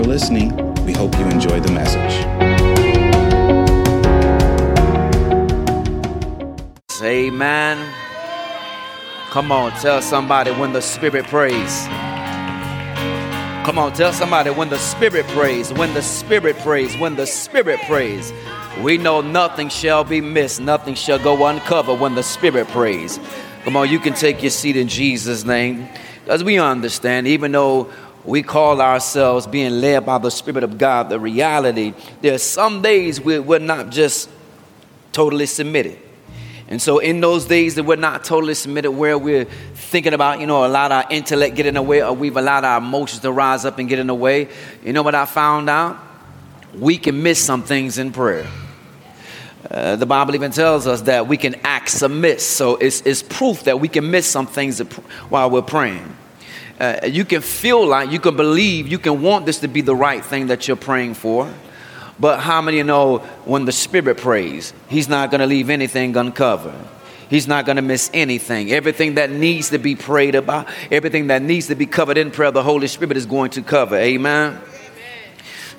for listening. We hope you enjoy the message. Amen. Come on, tell somebody when the Spirit prays. Come on, tell somebody when the Spirit prays, when the Spirit prays, when the Spirit prays. We know nothing shall be missed, nothing shall go uncovered when the Spirit prays. Come on, you can take your seat in Jesus' name. As we understand, even though we call ourselves being led by the Spirit of God, the reality, there are some days we're, we're not just totally submitted. And so in those days that we're not totally submitted, where we're thinking about, you know, a lot of our intellect get in the way, or we've allowed our emotions to rise up and get in the way, you know what I found out? We can miss some things in prayer. Uh, the Bible even tells us that we can act amiss. So it's, it's proof that we can miss some things while we're praying. Uh, you can feel like, you can believe, you can want this to be the right thing that you're praying for. But how many know when the Spirit prays, He's not going to leave anything uncovered? He's not going to miss anything. Everything that needs to be prayed about, everything that needs to be covered in prayer, the Holy Spirit is going to cover. Amen.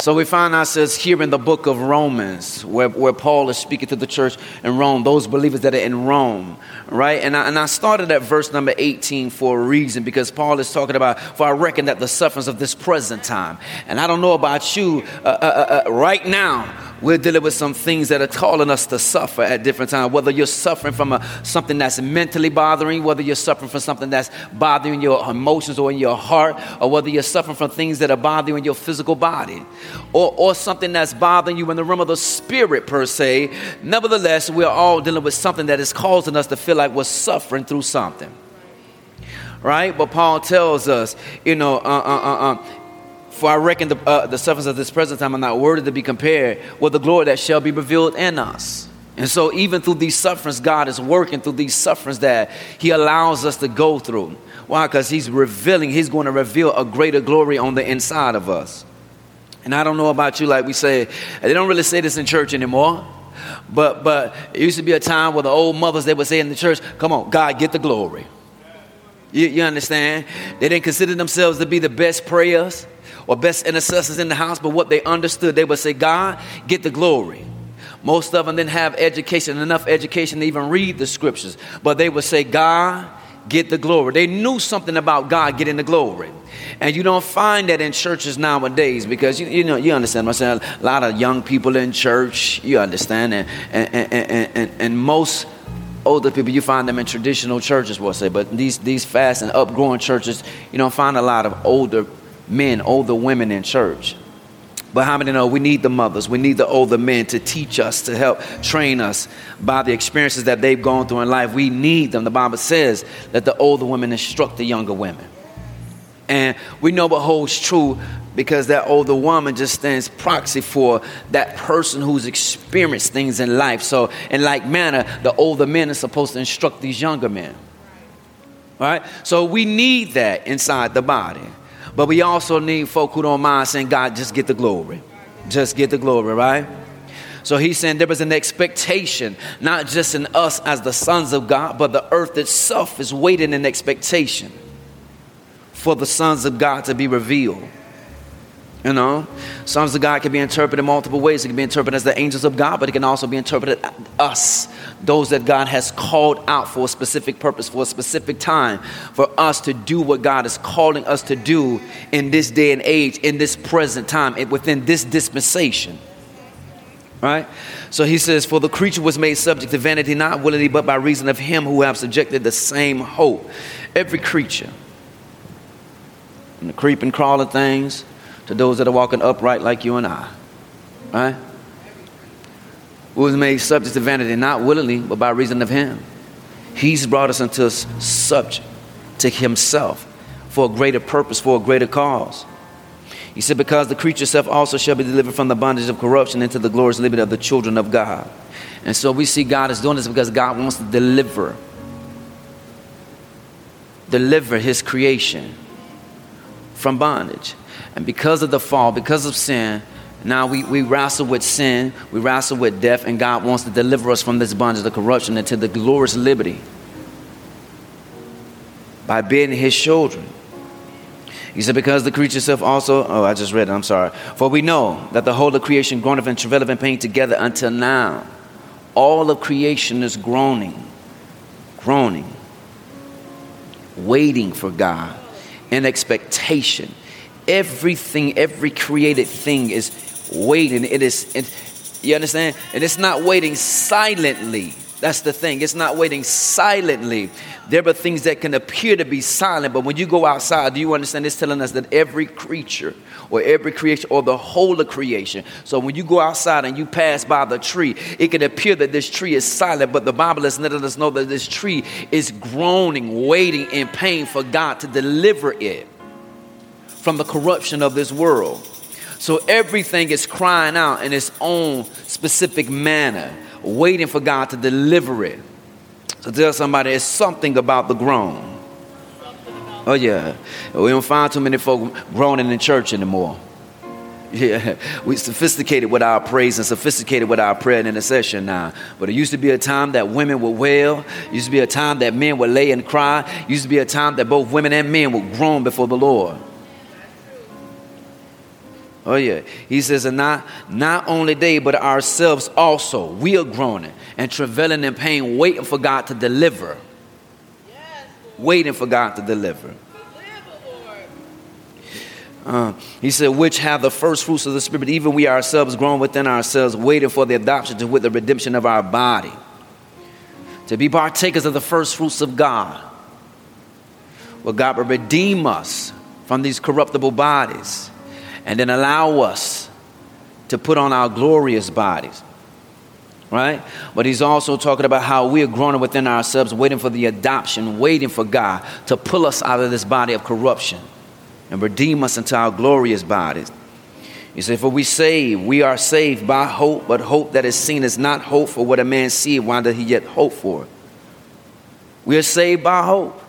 So we find ourselves here in the book of Romans, where, where Paul is speaking to the church in Rome, those believers that are in Rome, right? And I, and I started at verse number 18 for a reason, because Paul is talking about, for I reckon that the sufferings of this present time, and I don't know about you, uh, uh, uh, uh right now, we're dealing with some things that are calling us to suffer at different times. Whether you're suffering from a, something that's mentally bothering whether you're suffering from something that's bothering your emotions or in your heart, or whether you're suffering from things that are bothering your physical body, or, or something that's bothering you in the realm of the spirit, per se. Nevertheless, we're all dealing with something that is causing us to feel like we're suffering through something right? But Paul tells us, you know, uh, uh, uh, uh for I reckon the, uh, the sufferings of this present time are not worthy to be compared with the glory that shall be revealed in us. And so, even through these sufferings, God is working through these sufferings that He allows us to go through. Why? Because He's revealing, He's going to reveal a greater glory on the inside of us. And I don't know about you, like we say, they don't really say this in church anymore. But but it used to be a time where the old mothers they would say in the church, "Come on, God, get the glory." You, you understand? They didn't consider themselves to be the best prayers or best intercessors in the house, but what they understood, they would say, God, get the glory. Most of them didn't have education, enough education to even read the scriptures, but they would say, God, get the glory. They knew something about God getting the glory. And you don't find that in churches nowadays because you, you know you understand what I'm saying. A lot of young people in church, you understand, and and, and, and, and most older people you find them in traditional churches, we'll say, but these these fast and upgrowing churches, you don't find a lot of older men, older women in church. But how many know we need the mothers, we need the older men to teach us, to help train us by the experiences that they've gone through in life. We need them. The Bible says that the older women instruct the younger women. And we know what holds true because that older woman just stands proxy for that person who's experienced things in life. So, in like manner, the older men are supposed to instruct these younger men. All right? So, we need that inside the body. But we also need folk who don't mind saying, God, just get the glory. Just get the glory, right? So he's saying there was an expectation, not just in us as the sons of God, but the earth itself is waiting in expectation for the sons of God to be revealed. You know, sons of God can be interpreted multiple ways. It can be interpreted as the angels of God, but it can also be interpreted us, those that God has called out for a specific purpose, for a specific time, for us to do what God is calling us to do in this day and age, in this present time, within this dispensation. Right? So he says, For the creature was made subject to vanity, not willingly, but by reason of him who have subjected the same hope. Every creature, and the creeping, crawling things, to those that are walking upright like you and I. Right? We was made subject to vanity, not willingly, but by reason of Him. He's brought us into subject to Himself for a greater purpose, for a greater cause. He said, Because the creature self also shall be delivered from the bondage of corruption into the glorious liberty of the children of God. And so we see God is doing this because God wants to deliver, deliver His creation from bondage. And because of the fall, because of sin, Now we, we wrestle with sin, we wrestle with death, and God wants to deliver us from this bondage of corruption into the glorious liberty by being His children. He said, Because the creature itself also, oh, I just read it, I'm sorry. For we know that the whole of creation groaneth and travaileth in pain together until now. All of creation is groaning, groaning, waiting for God in expectation. Everything, every created thing is waiting. It is, it, you understand? And it's not waiting silently. That's the thing. It's not waiting silently. There are things that can appear to be silent, but when you go outside, do you understand? It's telling us that every creature or every creation or the whole of creation. So when you go outside and you pass by the tree, it can appear that this tree is silent, but the Bible is letting us know that this tree is groaning, waiting in pain for God to deliver it from the corruption of this world. So everything is crying out in its own specific manner, waiting for God to deliver it. So tell somebody it's something about the groan. Oh yeah, we don't find too many folk groaning in church anymore. Yeah, we sophisticated with our praise and sophisticated with our prayer and intercession now. But it used to be a time that women would wail. It used to be a time that men would lay and cry. It used to be a time that both women and men would groan before the Lord. Oh yeah. He says, and not not only they, but ourselves also. We are groaning and travailing in pain, waiting for God to deliver. Yes, waiting for God to deliver. Uh, he said, which have the first fruits of the Spirit, even we ourselves grown within ourselves, waiting for the adoption to with the redemption of our body. To be partakers of the first fruits of God. Well, God will redeem us from these corruptible bodies and then allow us to put on our glorious bodies. Right? But he's also talking about how we are growing within ourselves, waiting for the adoption, waiting for God to pull us out of this body of corruption and redeem us into our glorious bodies. He said, For we say we are saved by hope, but hope that is seen is not hope for what a man seeth, why does he yet hope for? It? We are saved by hope.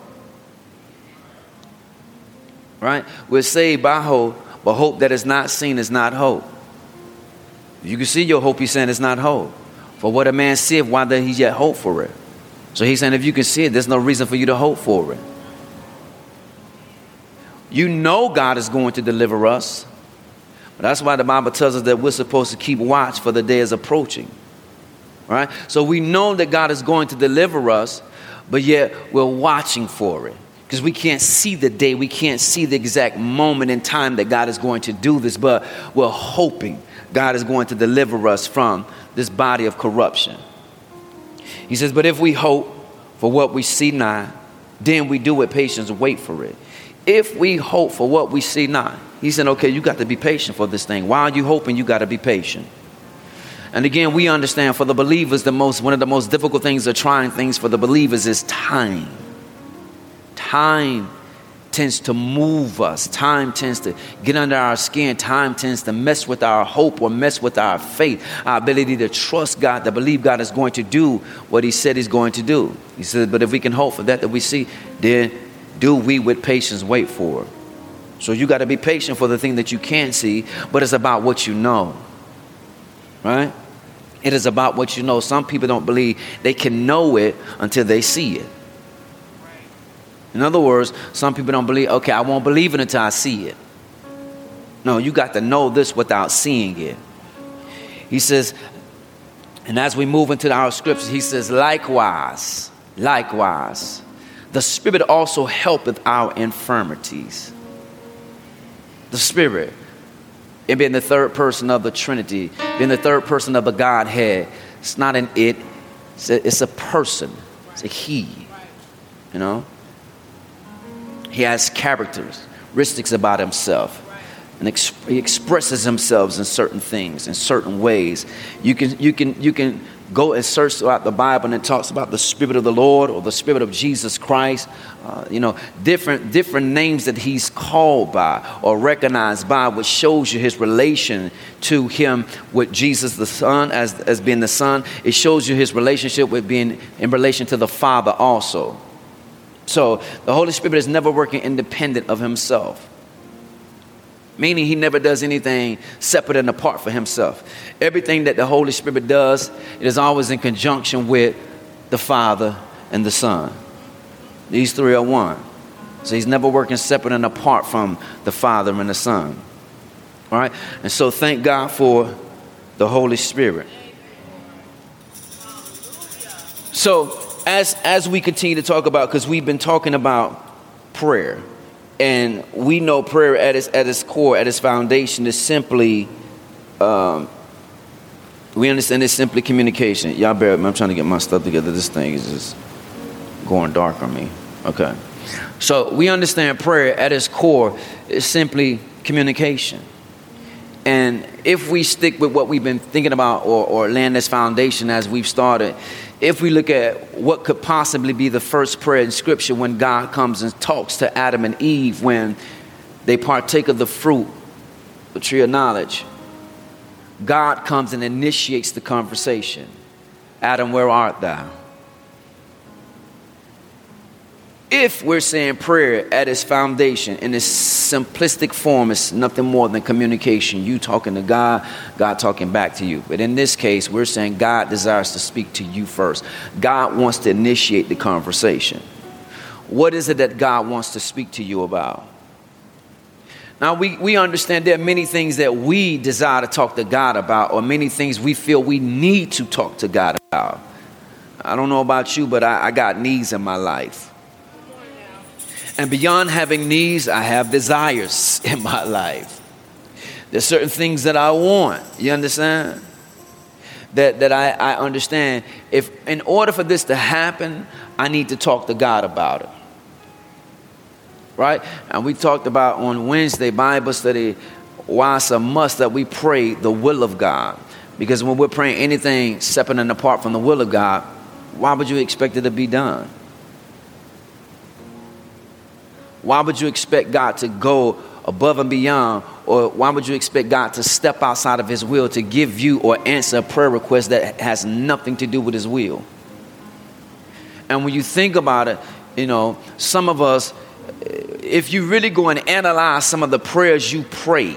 Right? We're saved by hope, but hope that is not seen is not hope. You can see your hope, he's saying it's not hope. For what a man seeth, why does he yet hope for it? So he's saying if you can see it, there's no reason for you to hope for it. You know God is going to deliver us. But that's why the Bible tells us that we're supposed to keep watch for the day is approaching. Right? So we know that God is going to deliver us, but yet we're watching for it because we can't see the day, we can't see the exact moment in time that God is going to do this, but we're hoping God is going to deliver us from this body of corruption. He says, But if we hope for what we see not, then we do with patience wait for it. If we hope for what we see not, he said, Okay, you got to be patient for this thing. While you hoping, you got to be patient. And again, we understand for the believers, the most one of the most difficult things of trying things for the believers is time. Time tends to move us. Time tends to get under our skin. Time tends to mess with our hope or mess with our faith, our ability to trust God, to believe God is going to do what He said He's going to do. He said, But if we can hope for that that we see, then do we with patience wait for it. So you got to be patient for the thing that you can't see, but it's about what you know. Right? It is about what you know. Some people don't believe they can know it until they see it. In other words, some people don't believe, okay, I won't believe it until I see it. No, you got to know this without seeing it. He says, and as we move into our scriptures, he says, likewise, likewise, the Spirit also helpeth our infirmities. The Spirit, it being the third person of the Trinity, being the third person of the Godhead, it's not an it, it's a, it's a person, it's a he, you know? He has characters, characteristics about himself. And he expresses himself in certain things, in certain ways. You can, you, can, you can go and search throughout the Bible and it talks about the Spirit of the Lord or the Spirit of Jesus Christ. Uh, you know, different, different names that he's called by or recognized by, which shows you his relation to him with Jesus the Son as, as being the Son. It shows you his relationship with being in relation to the Father also. So the Holy Spirit is never working independent of himself. meaning he never does anything separate and apart for himself. Everything that the Holy Spirit does, it is always in conjunction with the Father and the Son. These three are one. So he's never working separate and apart from the Father and the Son. All right? And so thank God for the Holy Spirit. So as as we continue to talk about, because we've been talking about prayer, and we know prayer at its at its core, at its foundation, is simply. Um, we understand it's simply communication. Y'all bear with me. I'm trying to get my stuff together. This thing is just going dark on me. Okay. So we understand prayer at its core is simply communication. And if we stick with what we've been thinking about or, or land this foundation as we've started, if we look at what could possibly be the first prayer in Scripture when God comes and talks to Adam and Eve when they partake of the fruit, the tree of knowledge, God comes and initiates the conversation Adam, where art thou? If we're saying prayer at its foundation in its simplistic form it's nothing more than communication. You talking to god god talking back to you. But in this case we're saying god desires to speak to you first. God wants to initiate the conversation. What is it that god wants to speak to you about? Now we, we understand there are many things that we desire to talk to god about or many things we feel we need to talk to god about. I don't know about you but i, I got needs in my life and beyond having needs, I have desires in my life. There's certain things that I want. You understand? That, that I, I understand. If in order for this to happen, I need to talk to God about it. Right? And we talked about on Wednesday Bible study why it's a must that we pray the will of God. Because when we're praying anything separate and apart from the will of God, why would you expect it to be done? Why would you expect God to go above and beyond? Or why would you expect God to step outside of His will to give you or answer a prayer request that has nothing to do with His will? And when you think about it, you know, some of us, if you really go and analyze some of the prayers you pray,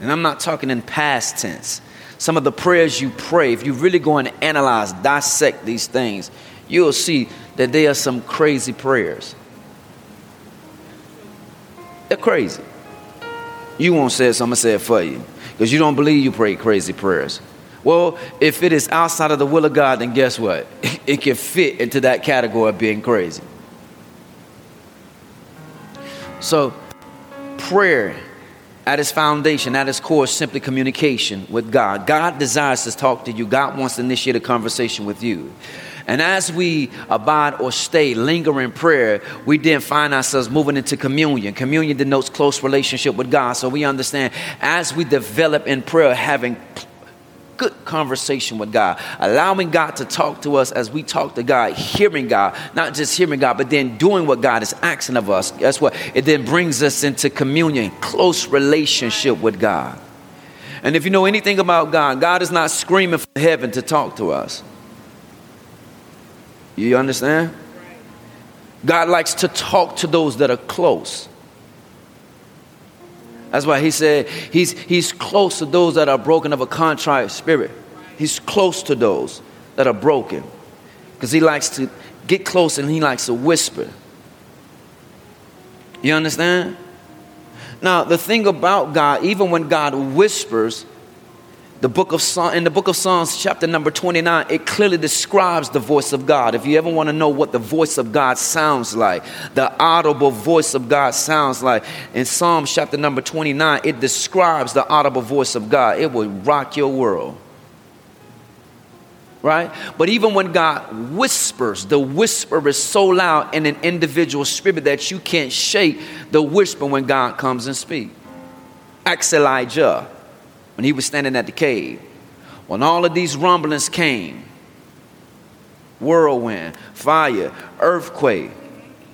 and I'm not talking in past tense, some of the prayers you pray, if you really go and analyze, dissect these things, you'll see that they are some crazy prayers. They're crazy. You won't say it, so I'm going to say it for you. Because you don't believe you pray crazy prayers. Well, if it is outside of the will of God, then guess what? It can fit into that category of being crazy. So, prayer at its foundation, at its core, is simply communication with God. God desires to talk to you, God wants to initiate a conversation with you. And as we abide or stay, linger in prayer, we then find ourselves moving into communion. Communion denotes close relationship with God. So we understand as we develop in prayer, having good conversation with God, allowing God to talk to us as we talk to God, hearing God, not just hearing God, but then doing what God is asking of us. Guess what? It then brings us into communion, close relationship with God. And if you know anything about God, God is not screaming from heaven to talk to us. You understand? God likes to talk to those that are close. That's why he said he's, he's close to those that are broken of a contrite spirit. He's close to those that are broken because he likes to get close and he likes to whisper. You understand? Now, the thing about God, even when God whispers, the book of Psalm, in the book of Psalms, chapter number 29, it clearly describes the voice of God. If you ever want to know what the voice of God sounds like, the audible voice of God sounds like, in Psalm chapter number 29, it describes the audible voice of God. It will rock your world. Right? But even when God whispers, the whisper is so loud in an individual spirit that you can't shake the whisper when God comes and speaks. Ask Elijah when he was standing at the cave, when all of these rumblings came whirlwind, fire, earthquake.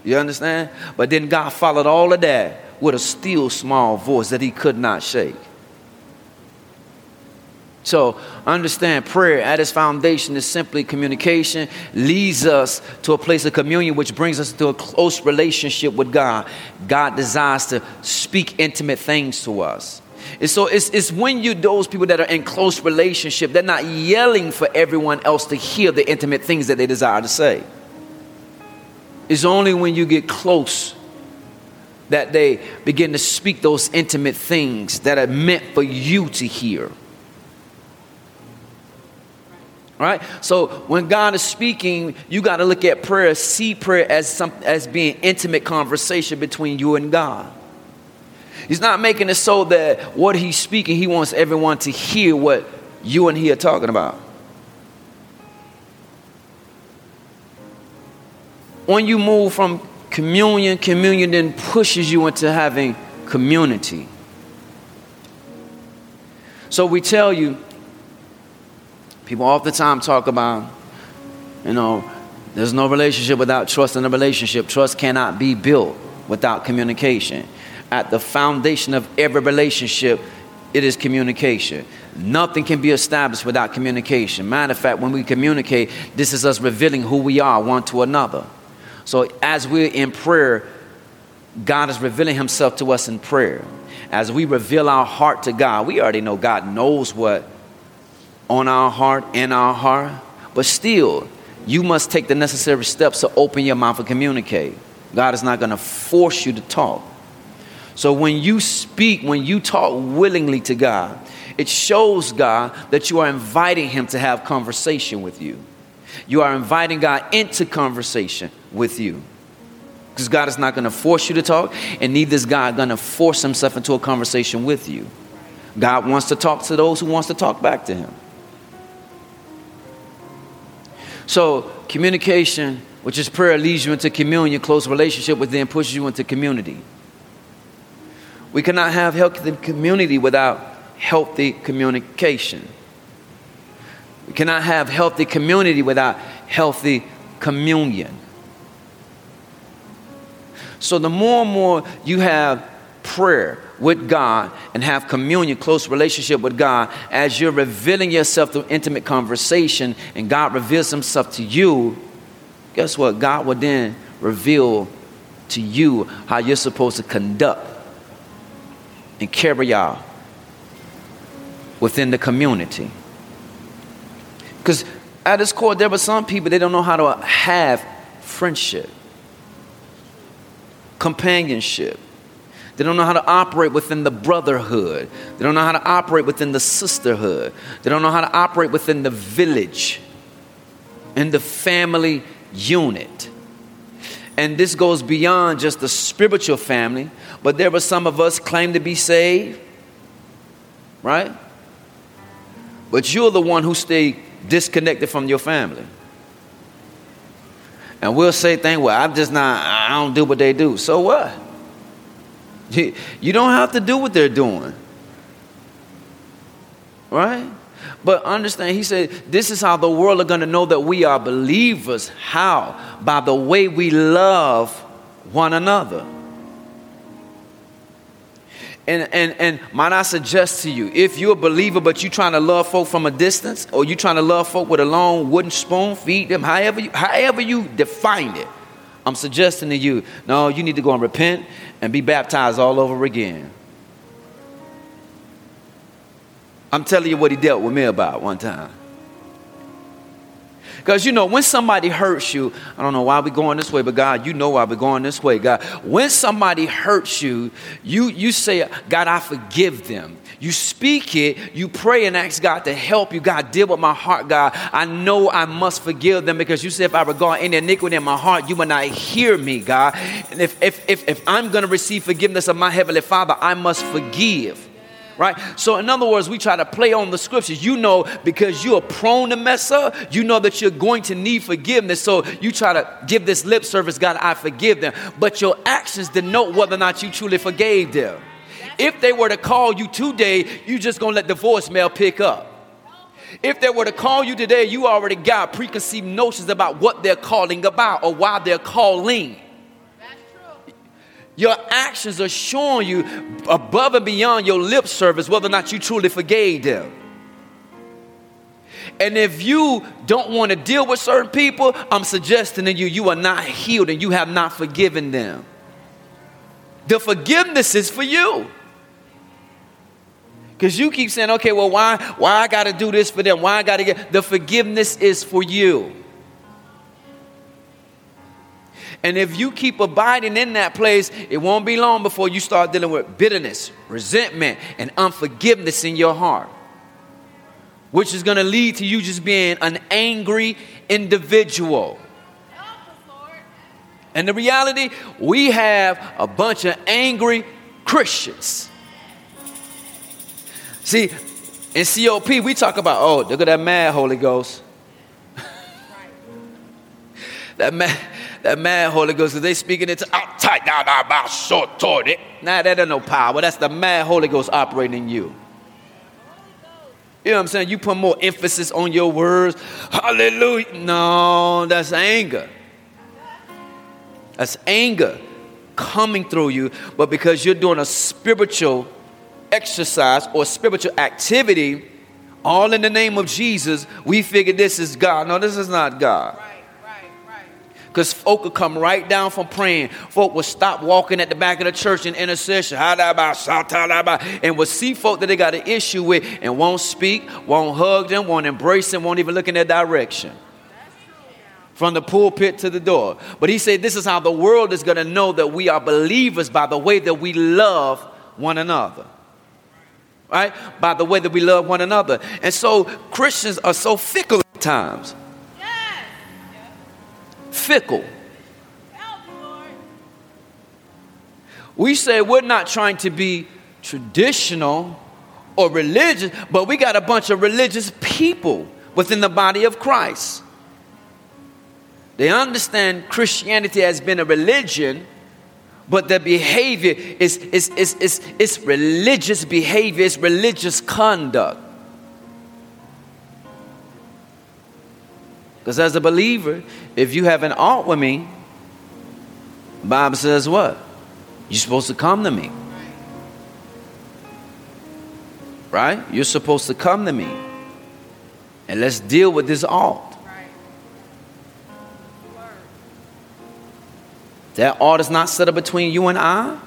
You understand? But then God followed all of that with a still small voice that he could not shake. So understand prayer at its foundation is simply communication, leads us to a place of communion, which brings us to a close relationship with God. God desires to speak intimate things to us. And so it's, it's when you those people that are in close relationship, they're not yelling for everyone else to hear the intimate things that they desire to say. It's only when you get close that they begin to speak those intimate things that are meant for you to hear. Right? So when God is speaking, you got to look at prayer, see prayer as some as being intimate conversation between you and God. He's not making it so that what he's speaking, he wants everyone to hear what you and he are talking about. When you move from communion, communion then pushes you into having community. So we tell you, people the time talk about, you know, there's no relationship without trust in a relationship. Trust cannot be built without communication at the foundation of every relationship, it is communication. Nothing can be established without communication. Matter of fact, when we communicate, this is us revealing who we are one to another. So as we're in prayer, God is revealing Himself to us in prayer. As we reveal our heart to God, we already know God knows what on our heart, in our heart, but still, you must take the necessary steps to open your mouth and communicate. God is not going to force you to talk. So when you speak, when you talk willingly to God, it shows God that you are inviting Him to have conversation with you. You are inviting God into conversation with you. Because God is not going to force you to talk, and neither is God going to force Himself into a conversation with you. God wants to talk to those who wants to talk back to Him. So communication, which is prayer, leads you into communion, close relationship, which then pushes you into community. We cannot have healthy community without healthy communication. We cannot have healthy community without healthy communion. So, the more and more you have prayer with God and have communion, close relationship with God, as you're revealing yourself through intimate conversation and God reveals Himself to you, guess what? God will then reveal to you how you're supposed to conduct and carry out within the community. Because at its core, there were some people, they don't know how to have friendship, companionship. They don't know how to operate within the brotherhood. They don't know how to operate within the sisterhood. They don't know how to operate within the village and the family unit. And this goes beyond just the spiritual family, but there were some of us claim to be saved, right? But you're the one who stay disconnected from your family. And we'll say things, well, I'm just not, I don't do what they do. So what? You don't have to do what they're doing. Right? But understand, he said, this is how the world are going to know that we are believers. How? By the way we love one another. And, and, and might I suggest to you, if you're a believer but you're trying to love folk from a distance, or you're trying to love folk with a long wooden spoon, feed them, however you, however you define it, I'm suggesting to you, no, you need to go and repent and be baptized all over again. I'm telling you what he dealt with me about one time. Because you know, when somebody hurts you, I don't know why we're going this way, but God, you know why we're going this way, God. When somebody hurts you, you, you say, God, I forgive them. You speak it, you pray and ask God to help you. God, deal with my heart, God. I know I must forgive them because you said if I regard any iniquity in my heart, you will not hear me, God. And if, if, if, if I'm going to receive forgiveness of my Heavenly Father, I must forgive right? So, in other words, we try to play on the scriptures. You know, because you are prone to mess up, you know that you're going to need forgiveness. So, you try to give this lip service, God, I forgive them. But your actions denote whether or not you truly forgave them. If they were to call you today, you're just gonna let the voicemail pick up. If they were to call you today, you already got preconceived notions about what they're calling about or why they're calling. Your actions are showing you above and beyond your lip service whether or not you truly forgave them. And if you don't want to deal with certain people, I'm suggesting to you, you are not healed and you have not forgiven them. The forgiveness is for you. Because you keep saying, okay, well, why, why I got to do this for them? Why I got to get the forgiveness is for you. And if you keep abiding in that place, it won't be long before you start dealing with bitterness, resentment, and unforgiveness in your heart, which is going to lead to you just being an angry individual. And the reality, we have a bunch of angry Christians. See, in COP, we talk about, oh, look at that mad Holy Ghost. that mad, that mad Holy Ghost, because they speaking it to outside it. Nah, that ain't no power. That's the mad Holy Ghost operating in you. You know what I'm saying? You put more emphasis on your words. Hallelujah. No, that's anger. That's anger coming through you, but because you're doing a spiritual exercise or spiritual activity, all in the name of Jesus, we figure this is God. No, this is not God. Because folk will come right down from praying. Folk will stop walking at the back of the church in intercession. And will see folk that they got an issue with and won't speak, won't hug them, won't embrace them, won't even look in their direction. From the pulpit to the door. But he said, This is how the world is going to know that we are believers by the way that we love one another right? By the way that we love one another. And so Christians are so fickle at times. Fickle. We say we're not trying to be traditional or religious, but we got a bunch of religious people within the body of Christ. They understand Christianity has been a religion but their behavior is, is, is, is, is religious behavior, it's religious conduct. Because as a believer, if you have an art with me, Bible says what? You're supposed to come to me. Right? You're supposed to come to me. And let's deal with this art. That art is not set up between you and I.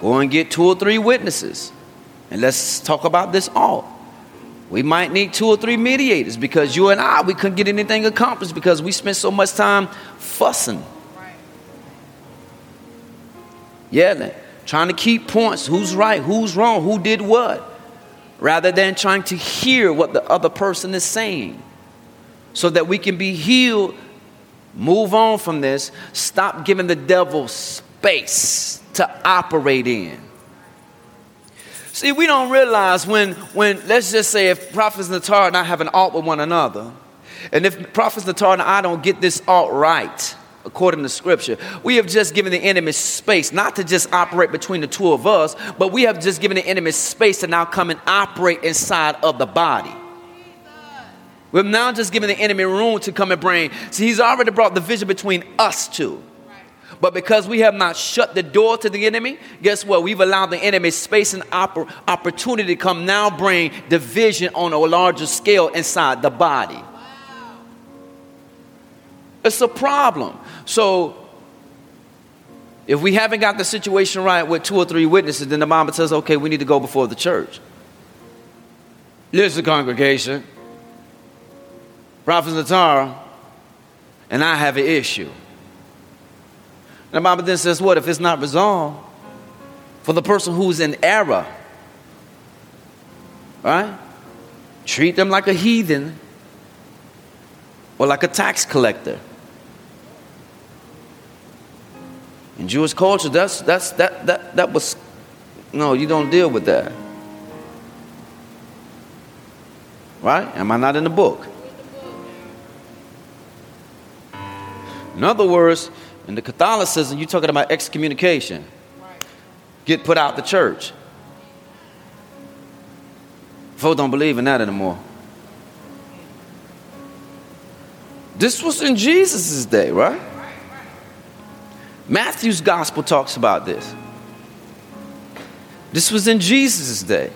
Go and get two or three witnesses and let's talk about this art. We might need two or three mediators because you and I, we couldn't get anything accomplished because we spent so much time fussing. Yeah, trying to keep points who's right, who's wrong, who did what, rather than trying to hear what the other person is saying so that we can be healed Move on from this. Stop giving the devil space to operate in. See, we don't realize when, when let's just say, if Prophets Natar and I have an alt with one another, and if Prophets Natar and I don't get this alt right, according to Scripture, we have just given the enemy space, not to just operate between the two of us, but we have just given the enemy space to now come and operate inside of the body. We're now just giving the enemy room to come and bring. See, he's already brought the vision between us two. But because we have not shut the door to the enemy, guess what? We've allowed the enemy space and oppor- opportunity to come now bring division on a larger scale inside the body. It's a problem. So, if we haven't got the situation right with two or three witnesses, then the Bible says, okay, we need to go before the church. Listen, congregation. Prophet Natar and I have an issue. The Bible then says, what if it's not resolved? For the person who's in error, right? Treat them like a heathen or like a tax collector. In Jewish culture, that's that's that that that was no, you don't deal with that. Right? Am I not in the book? In other words, in the Catholicism, you're talking about excommunication. Get put out the church. Folks don't believe in that anymore. This was in Jesus' day, right? Matthew's gospel talks about this. This was in Jesus' day.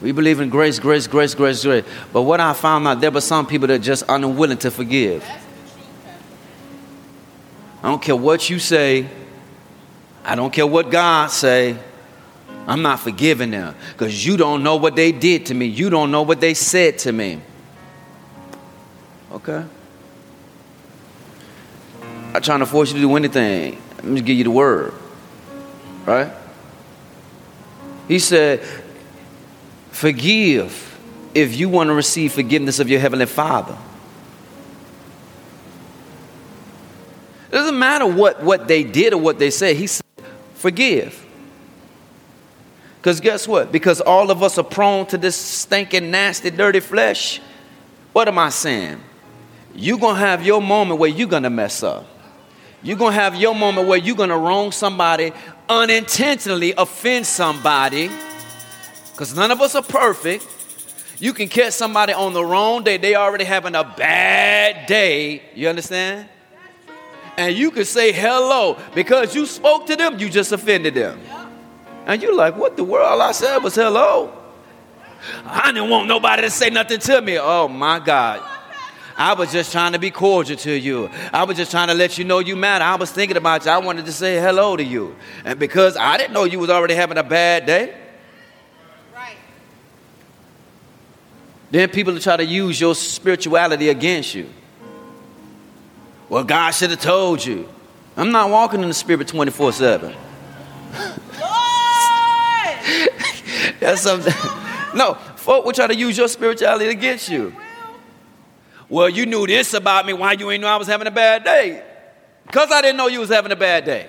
We believe in grace, grace, grace, grace, grace. But what I found out, there were some people that are just unwilling to forgive. I don't care what you say. I don't care what God say. I'm not forgiving them because you don't know what they did to me. You don't know what they said to me. Okay? I'm not trying to force you to do anything. Let me give you the word. Right? He said, Forgive if you want to receive forgiveness of your Heavenly Father. It doesn't matter what, what they did or what they said. He said, Forgive. Because guess what? Because all of us are prone to this stinking, nasty, dirty flesh. What am I saying? You're going to have your moment where you're going to mess up. You're going to have your moment where you're going to wrong somebody, unintentionally offend somebody. Because none of us are perfect. You can catch somebody on the wrong day. They already having a bad day. You understand? And you could say hello because you spoke to them, you just offended them. And you're like, what the world? All I said was hello. I didn't want nobody to say nothing to me. Oh my God. I was just trying to be cordial to you. I was just trying to let you know you matter. I was thinking about you. I wanted to say hello to you. And because I didn't know you was already having a bad day. Right. Then people try to use your spirituality against you. Well, God should have told you. I'm not walking in the spirit 24 7. That's something. No, folk will try to use your spirituality against you. Well, you knew this about me. Why you ain't know I was having a bad day? Because I didn't know you was having a bad day.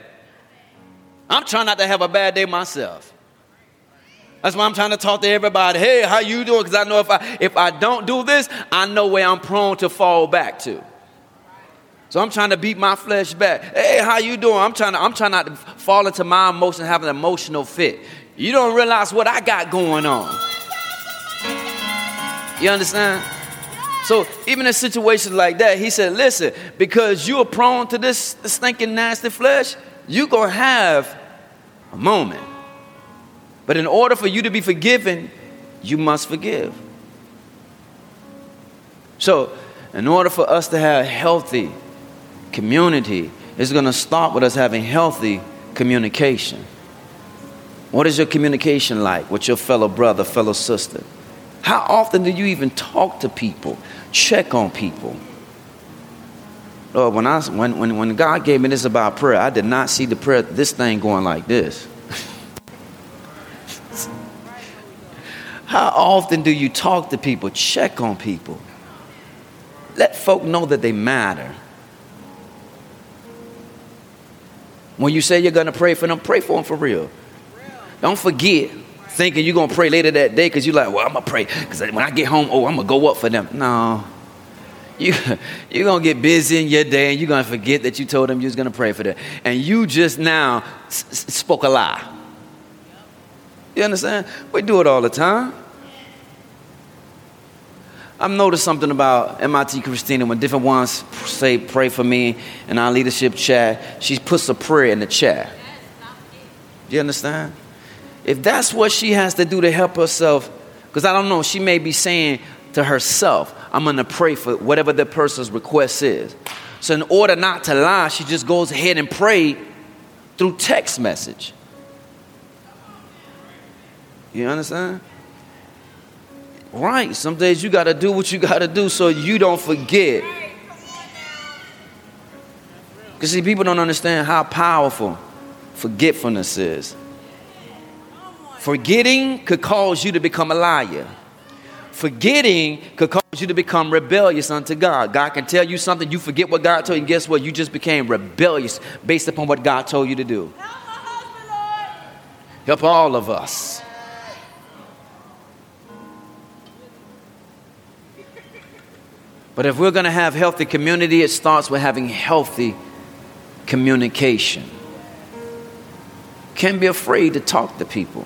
I'm trying not to have a bad day myself. That's why I'm trying to talk to everybody. Hey, how you doing? Because I know if I if I don't do this, I know where I'm prone to fall back to. So I'm trying to beat my flesh back. Hey, how you doing? I'm trying to I'm trying not to fall into my emotion, have an emotional fit. You don't realize what I got going on. You understand? So even in situations like that, he said, listen, because you are prone to this, this stinking nasty flesh, you're to have a moment. But in order for you to be forgiven, you must forgive. So, in order for us to have healthy community, it's going to start with us having healthy communication. What is your communication like with your fellow brother, fellow sister? How often do you even talk to people, check on people? Lord, when, I, when, when, when God gave me this about prayer, I did not see the prayer, this thing going like this. How often do you talk to people, check on people? Let folk know that they matter. When you say you're going to pray for them, pray for them for real. Don't forget thinking you're going to pray later that day because you're like, well, I'm going to pray because when I get home, oh, I'm going to go up for them. No. You, you're going to get busy in your day and you're going to forget that you told them you was going to pray for them. And you just now s- spoke a lie. You understand? We do it all the time. I've noticed something about MIT Christina when different ones say, pray for me in our leadership chat, she puts a prayer in the chat. You understand? If that's what she has to do to help herself, because I don't know, she may be saying to herself, I'm going to pray for whatever the person's request is. So, in order not to lie, she just goes ahead and pray through text message. You understand? Right. Some days you got to do what you got to do so you don't forget. Because, see, people don't understand how powerful forgetfulness is. Forgetting could cause you to become a liar. Forgetting could cause you to become rebellious unto God. God can tell you something, you forget what God told you, and guess what? You just became rebellious based upon what God told you to do. Help all of us. But if we're going to have healthy community, it starts with having healthy communication. Can't be afraid to talk to people.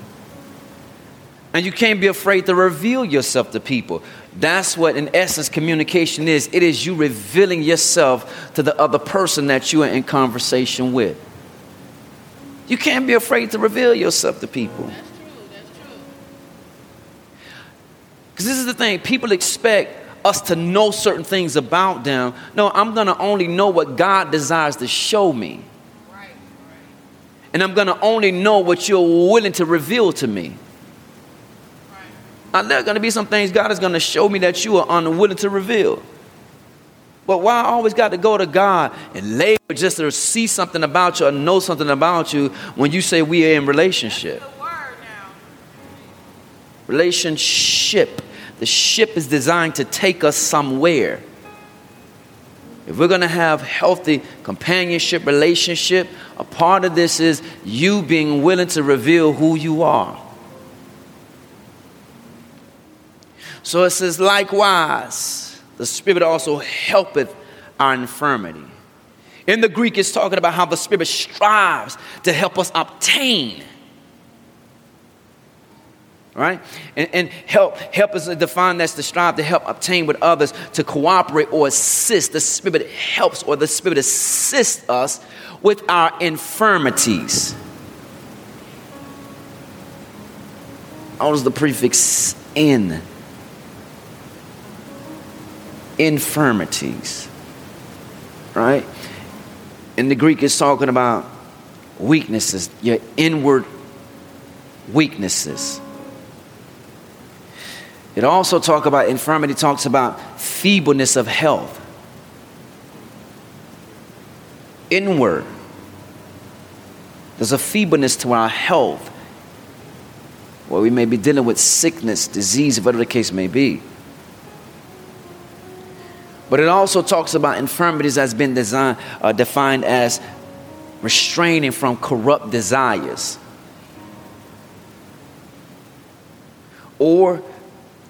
And you can't be afraid to reveal yourself to people. That's what, in essence, communication is it is you revealing yourself to the other person that you are in conversation with. You can't be afraid to reveal yourself to people. That's true. That's true. Because this is the thing people expect us to know certain things about them. No, I'm going to only know what God desires to show me. And I'm going to only know what you're willing to reveal to me. Now, there are going to be some things God is going to show me that you are unwilling to reveal. But why I always got to go to God and labor just to see something about you or know something about you when you say we are in relationship? Relationship. The ship is designed to take us somewhere. If we're going to have healthy companionship, relationship, a part of this is you being willing to reveal who you are. So it says, likewise, the Spirit also helpeth our infirmity. In the Greek, it's talking about how the Spirit strives to help us obtain right? And, and, help help us define that's to strive to help obtain with others, to cooperate or assist. The Spirit helps or the Spirit assists us with our infirmities. Does the prefix in? Infirmities, right? In the Greek, it's talking about weaknesses, your inward weaknesses. It also talks about infirmity, talks about feebleness of health. Inward. There's a feebleness to our health. Where we may be dealing with sickness, disease, whatever the case may be. But it also talks about infirmities that's been designed, uh, defined as restraining from corrupt desires. Or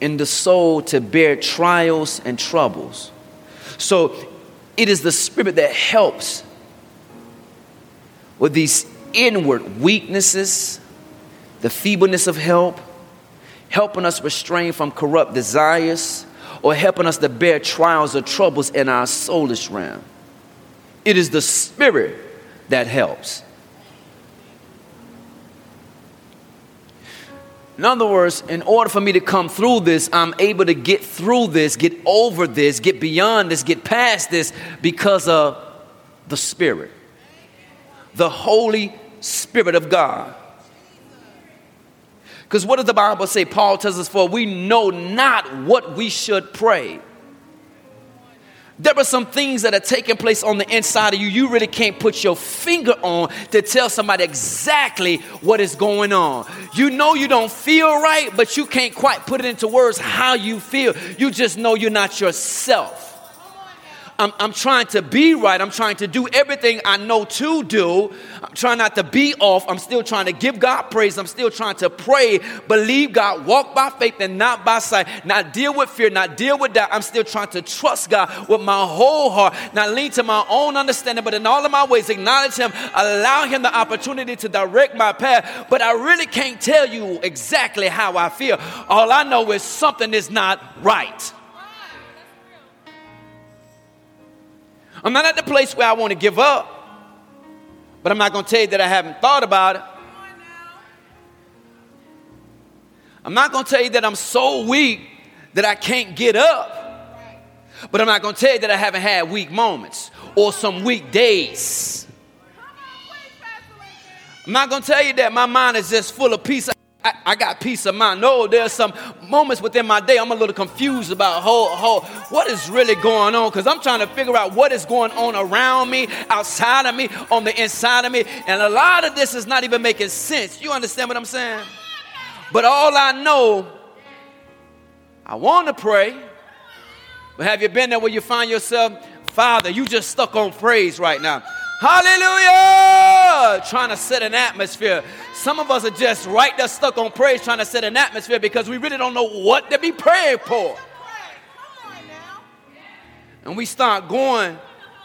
in the soul to bear trials and troubles. So it is the Spirit that helps with these inward weaknesses, the feebleness of help, helping us restrain from corrupt desires, or helping us to bear trials or troubles in our soulish realm. It is the Spirit that helps. In other words, in order for me to come through this, I'm able to get through this, get over this, get beyond this, get past this because of the Spirit, the Holy Spirit of God. Because what does the Bible say? Paul tells us, For we know not what we should pray. There are some things that are taking place on the inside of you you really can't put your finger on to tell somebody exactly what is going on. You know you don't feel right, but you can't quite put it into words how you feel. You just know you're not yourself. I'm, I'm trying to be right. I'm trying to do everything I know to do. I'm trying not to be off. I'm still trying to give God praise. I'm still trying to pray, believe God, walk by faith and not by sight, not deal with fear, not deal with doubt. I'm still trying to trust God with my whole heart, not lean to my own understanding, but in all of my ways acknowledge Him, allow Him the opportunity to direct my path. But I really can't tell you exactly how I feel. All I know is something is not right. I'm not at the place where I want to give up, but I'm not going to tell you that I haven't thought about it. I'm not going to tell you that I'm so weak that I can't get up, but I'm not going to tell you that I haven't had weak moments or some weak days. I'm not going to tell you that my mind is just full of peace. I, I, got peace of mind. No, there's some moments within my day I'm a little confused about whole, whole, what is really going on because I'm trying to figure out what is going on around me, outside of me, on the inside of me. And a lot of this is not even making sense. You understand what I'm saying? But all I know, I want to pray. But have you been there where you find yourself, Father, you just stuck on praise right now? Hallelujah! Trying to set an atmosphere. Some of us are just right there stuck on praise, trying to set an atmosphere because we really don't know what to be praying for. And we start going,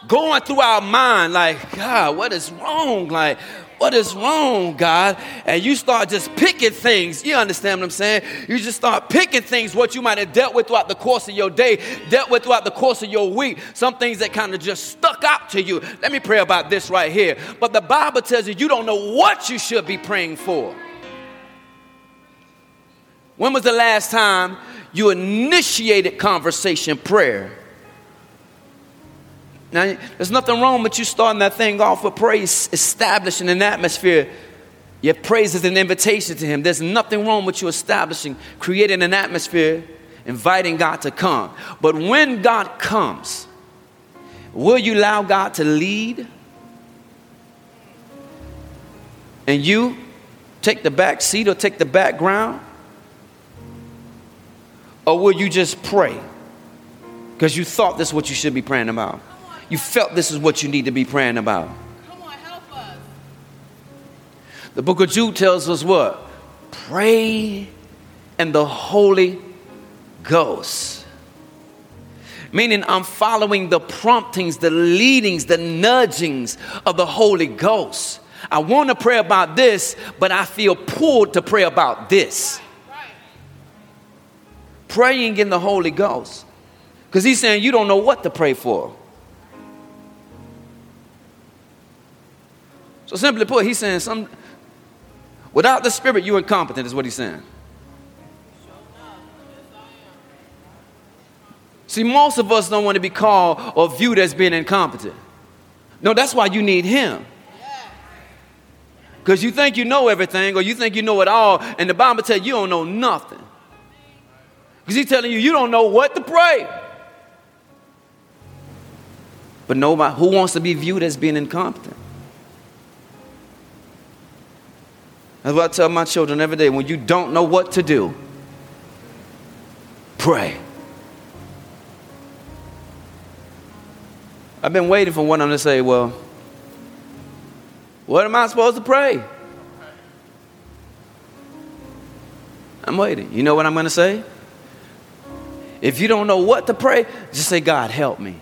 going through our mind like, God, what is wrong? Like, what is wrong, God? And you start just picking things. You understand what I'm saying? You just start picking things, what you might have dealt with throughout the course of your day, dealt with throughout the course of your week, some things that kind of just stuck out to you. Let me pray about this right here. But the Bible tells you you don't know what you should be praying for. When was the last time You initiated conversation prayer. Now, there's nothing wrong with you starting that thing off with praise, establishing an atmosphere. Your praise is an invitation to Him. There's nothing wrong with you establishing, creating an atmosphere, inviting God to come. But when God comes, will you allow God to lead? And you take the back seat or take the background? Or will you just pray? Because you thought this is what you should be praying about. You felt this is what you need to be praying about. Come on, help us. The book of Jude tells us what? Pray in the Holy Ghost. Meaning, I'm following the promptings, the leadings, the nudgings of the Holy Ghost. I want to pray about this, but I feel pulled to pray about this. Praying in the Holy Ghost. Because he's saying you don't know what to pray for. So simply put, he's saying some without the spirit, you're incompetent, is what he's saying. See, most of us don't want to be called or viewed as being incompetent. No, that's why you need him. Because you think you know everything or you think you know it all, and the Bible tells you you don't know nothing. Because he's telling you you don't know what to pray. But nobody who wants to be viewed as being incompetent. That's what I tell my children every day. When you don't know what to do, pray. I've been waiting for one of them to say, Well, what am I supposed to pray? I'm waiting. You know what I'm going to say? If you don't know what to pray, just say, God, help me.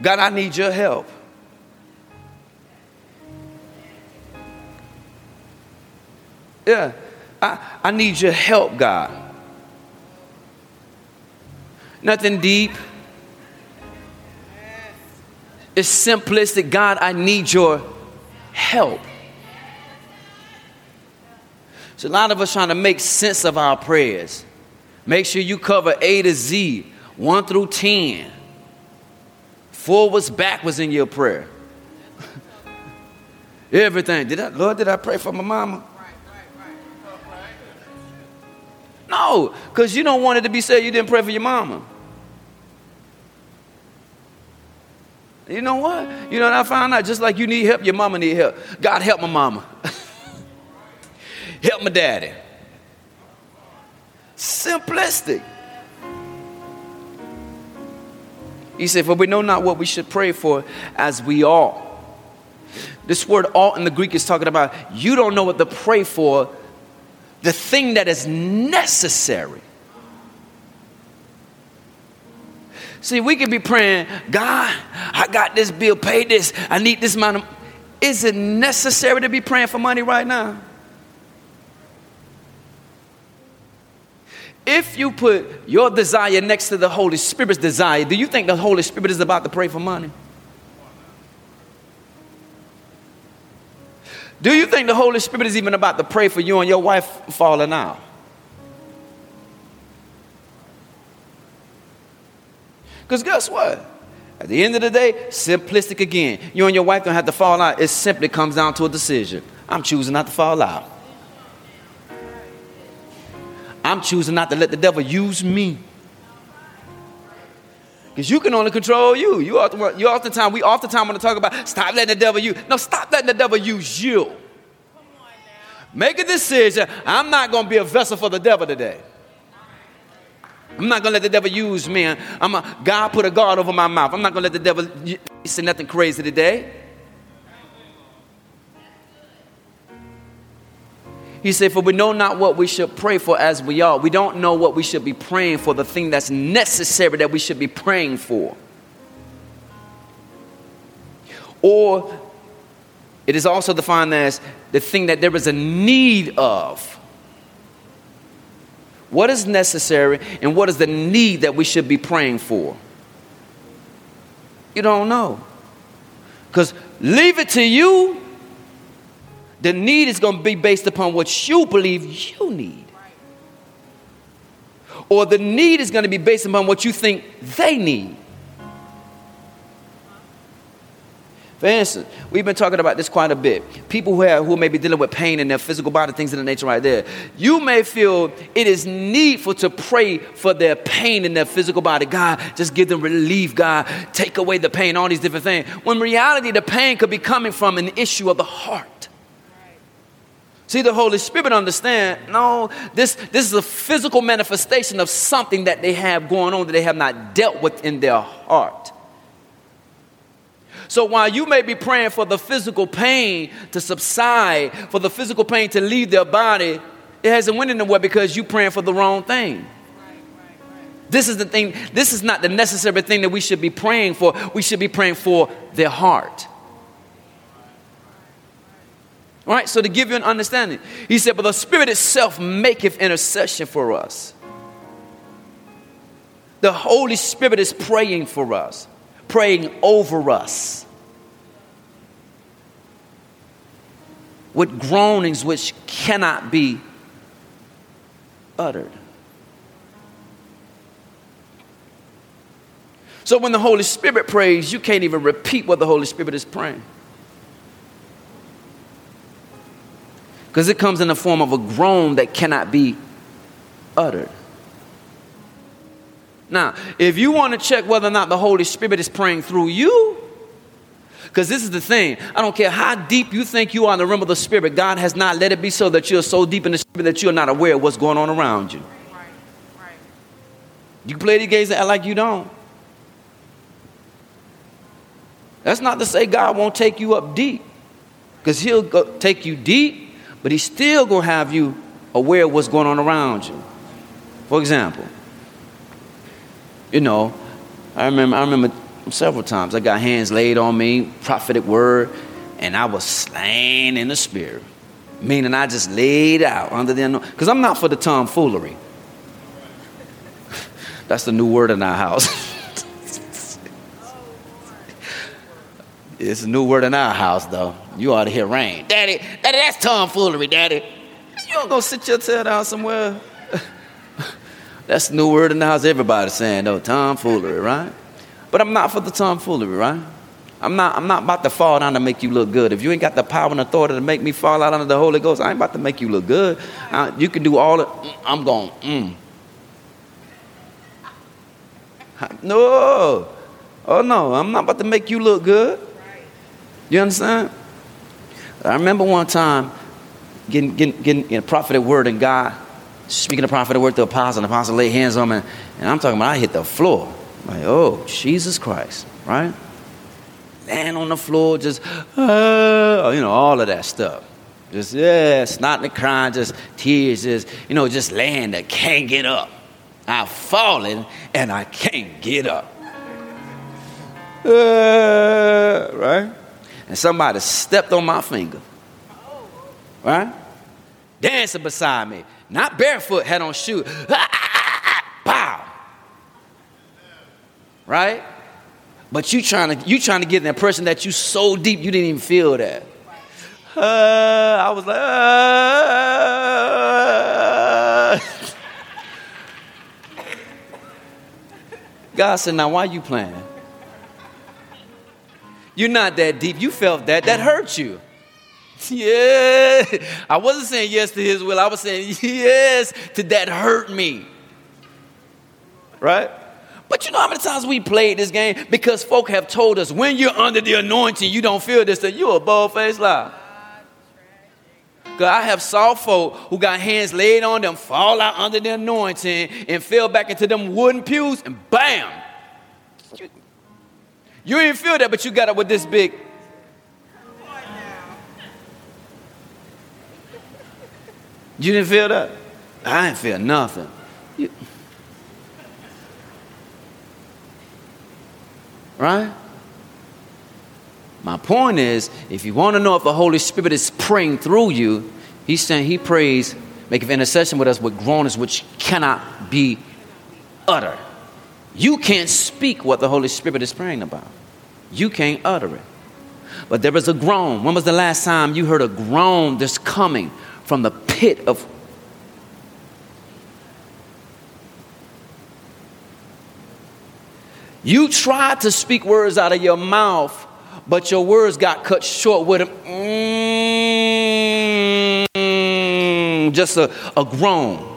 God, I need your help. Yeah, I, I need your help, God. Nothing deep. It's simplistic. God, I need your help. So a lot of us trying to make sense of our prayers. Make sure you cover A to Z, 1 through 10 forwards, backwards in your prayer. Everything. Did I, Lord, did I pray for my mama? No, because you don't want it to be said you didn't pray for your mama. You know what? You know what I found out? Just like you need help, your mama need help. God help my mama. help my daddy. Simplistic. He said, For we know not what we should pray for as we ought. This word ought in the Greek is talking about you don't know what to pray for, the thing that is necessary. See, we could be praying, God, I got this bill, pay this, I need this amount of. Is it necessary to be praying for money right now? If you put your desire next to the Holy Spirit's desire, do you think the Holy Spirit is about to pray for money? Do you think the Holy Spirit is even about to pray for you and your wife falling out? Because guess what? At the end of the day, simplistic again. You and your wife don't have to fall out. It simply comes down to a decision. I'm choosing not to fall out. I'm choosing not to let the devil use me. Because you can only control you. You often, you oftentimes, we oftentimes want to talk about stop letting the devil use. No, stop letting the devil use you. Make a decision. I'm not going to be a vessel for the devil today. I'm not going to let the devil use me. I'm a, God put a guard over my mouth. I'm not going to let the devil say nothing crazy today. He said, For we know not what we should pray for as we are. We don't know what we should be praying for, the thing that's necessary that we should be praying for. Or it is also defined as the thing that there is a need of. What is necessary and what is the need that we should be praying for? You don't know. Because leave it to you The need is going to be based upon what you believe you need. Or the need is going to be based upon what you think they need. For instance, we've been talking about this quite a bit. People who, have, who may be dealing with pain in their physical body, things of the nature right there. You may feel it is needful to pray for their pain in their physical body. God, just give them relief. God, take away the pain, all these different things. When reality, the pain could be coming from an issue of the heart. See, the Holy Spirit understand, no, this, this is a physical manifestation of something that they have going on that they have not dealt with in their heart. So while you may be praying for the physical pain to subside, for the physical pain to leave their body, it hasn't went anywhere because you're praying for the wrong thing. This is the thing, this is not the necessary thing that we should be praying for. We should be praying for their heart. Right, so to give you an understanding, he said, But the Spirit itself maketh intercession for us. The Holy Spirit is praying for us praying over us with groanings which cannot be uttered. So when the Holy Spirit prays, you can't even repeat what the Holy Spirit is praying. Because it comes in the form of a groan that cannot be uttered. Now, if you want to check whether or not the Holy Spirit is praying through you, because this is the thing. I don't care how deep you think you are in the realm of the Spirit, God has not let it be so that you're so deep in the Spirit that you're not aware of what's going on around you. You play the games and act like you don't. That's not to say God won't take you up deep, because He'll take you deep, but He's still going to have you aware of what's going on around you. For example, you know, I remember, I remember several times I got hands laid on me, prophetic word, and I was slain in the spirit. Meaning I just laid out under the because I'm not for the tomfoolery. That's the new word in our house. it's a new word in our house, though. You ought to hear rain. Daddy, daddy, that's tomfoolery, daddy. You don't go sit your tail down somewhere. That's new word in the house. Everybody's saying, though, tomfoolery, right? But I'm not for the tomfoolery, right? I'm not, I'm not about to fall down to make you look good. If you ain't got the power and authority to make me fall out under the Holy Ghost, I ain't about to make you look good. Uh, you can do all it. I'm going, mm. No. Oh, no. I'm not about to make you look good. You understand? I remember one time getting, getting, getting a prophetic word in God speaking a prophet, word to the apostle, and the apostle laid hands on me, and I'm talking about I hit the floor. Like, oh, Jesus Christ, right? Land on the floor, just, uh, you know, all of that stuff. Just, yeah, snot and crying, just tears, just, you know, just laying there, can't get up. I've fallen and I can't get up. Uh, right? And somebody stepped on my finger. Right? Dancing beside me. Not barefoot, had on shoes. Pow. Right? But you trying to you trying to get the impression that you so deep you didn't even feel that. Uh, I was like, uh. God said, now why you playing? You're not that deep. You felt that. That hurt you. Yeah. I wasn't saying yes to his will. I was saying yes to that hurt me. Right? But you know how many times we played this game? Because folk have told us when you're under the anointing, you don't feel this, that you're a bold faced lie. Because I have saw folk who got hands laid on them, fall out under the anointing, and fell back into them wooden pews, and bam! You, didn't feel that, but you got up with this big You didn't feel that? I didn't feel nothing. You... Right? My point is, if you want to know if the Holy Spirit is praying through you, He's saying He prays, making intercession with us with groanings which cannot be uttered. You can't speak what the Holy Spirit is praying about. You can't utter it. But there is a groan. When was the last time you heard a groan that's coming from the pit of You tried to speak words out of your mouth, but your words got cut short with a mm, just a, a groan.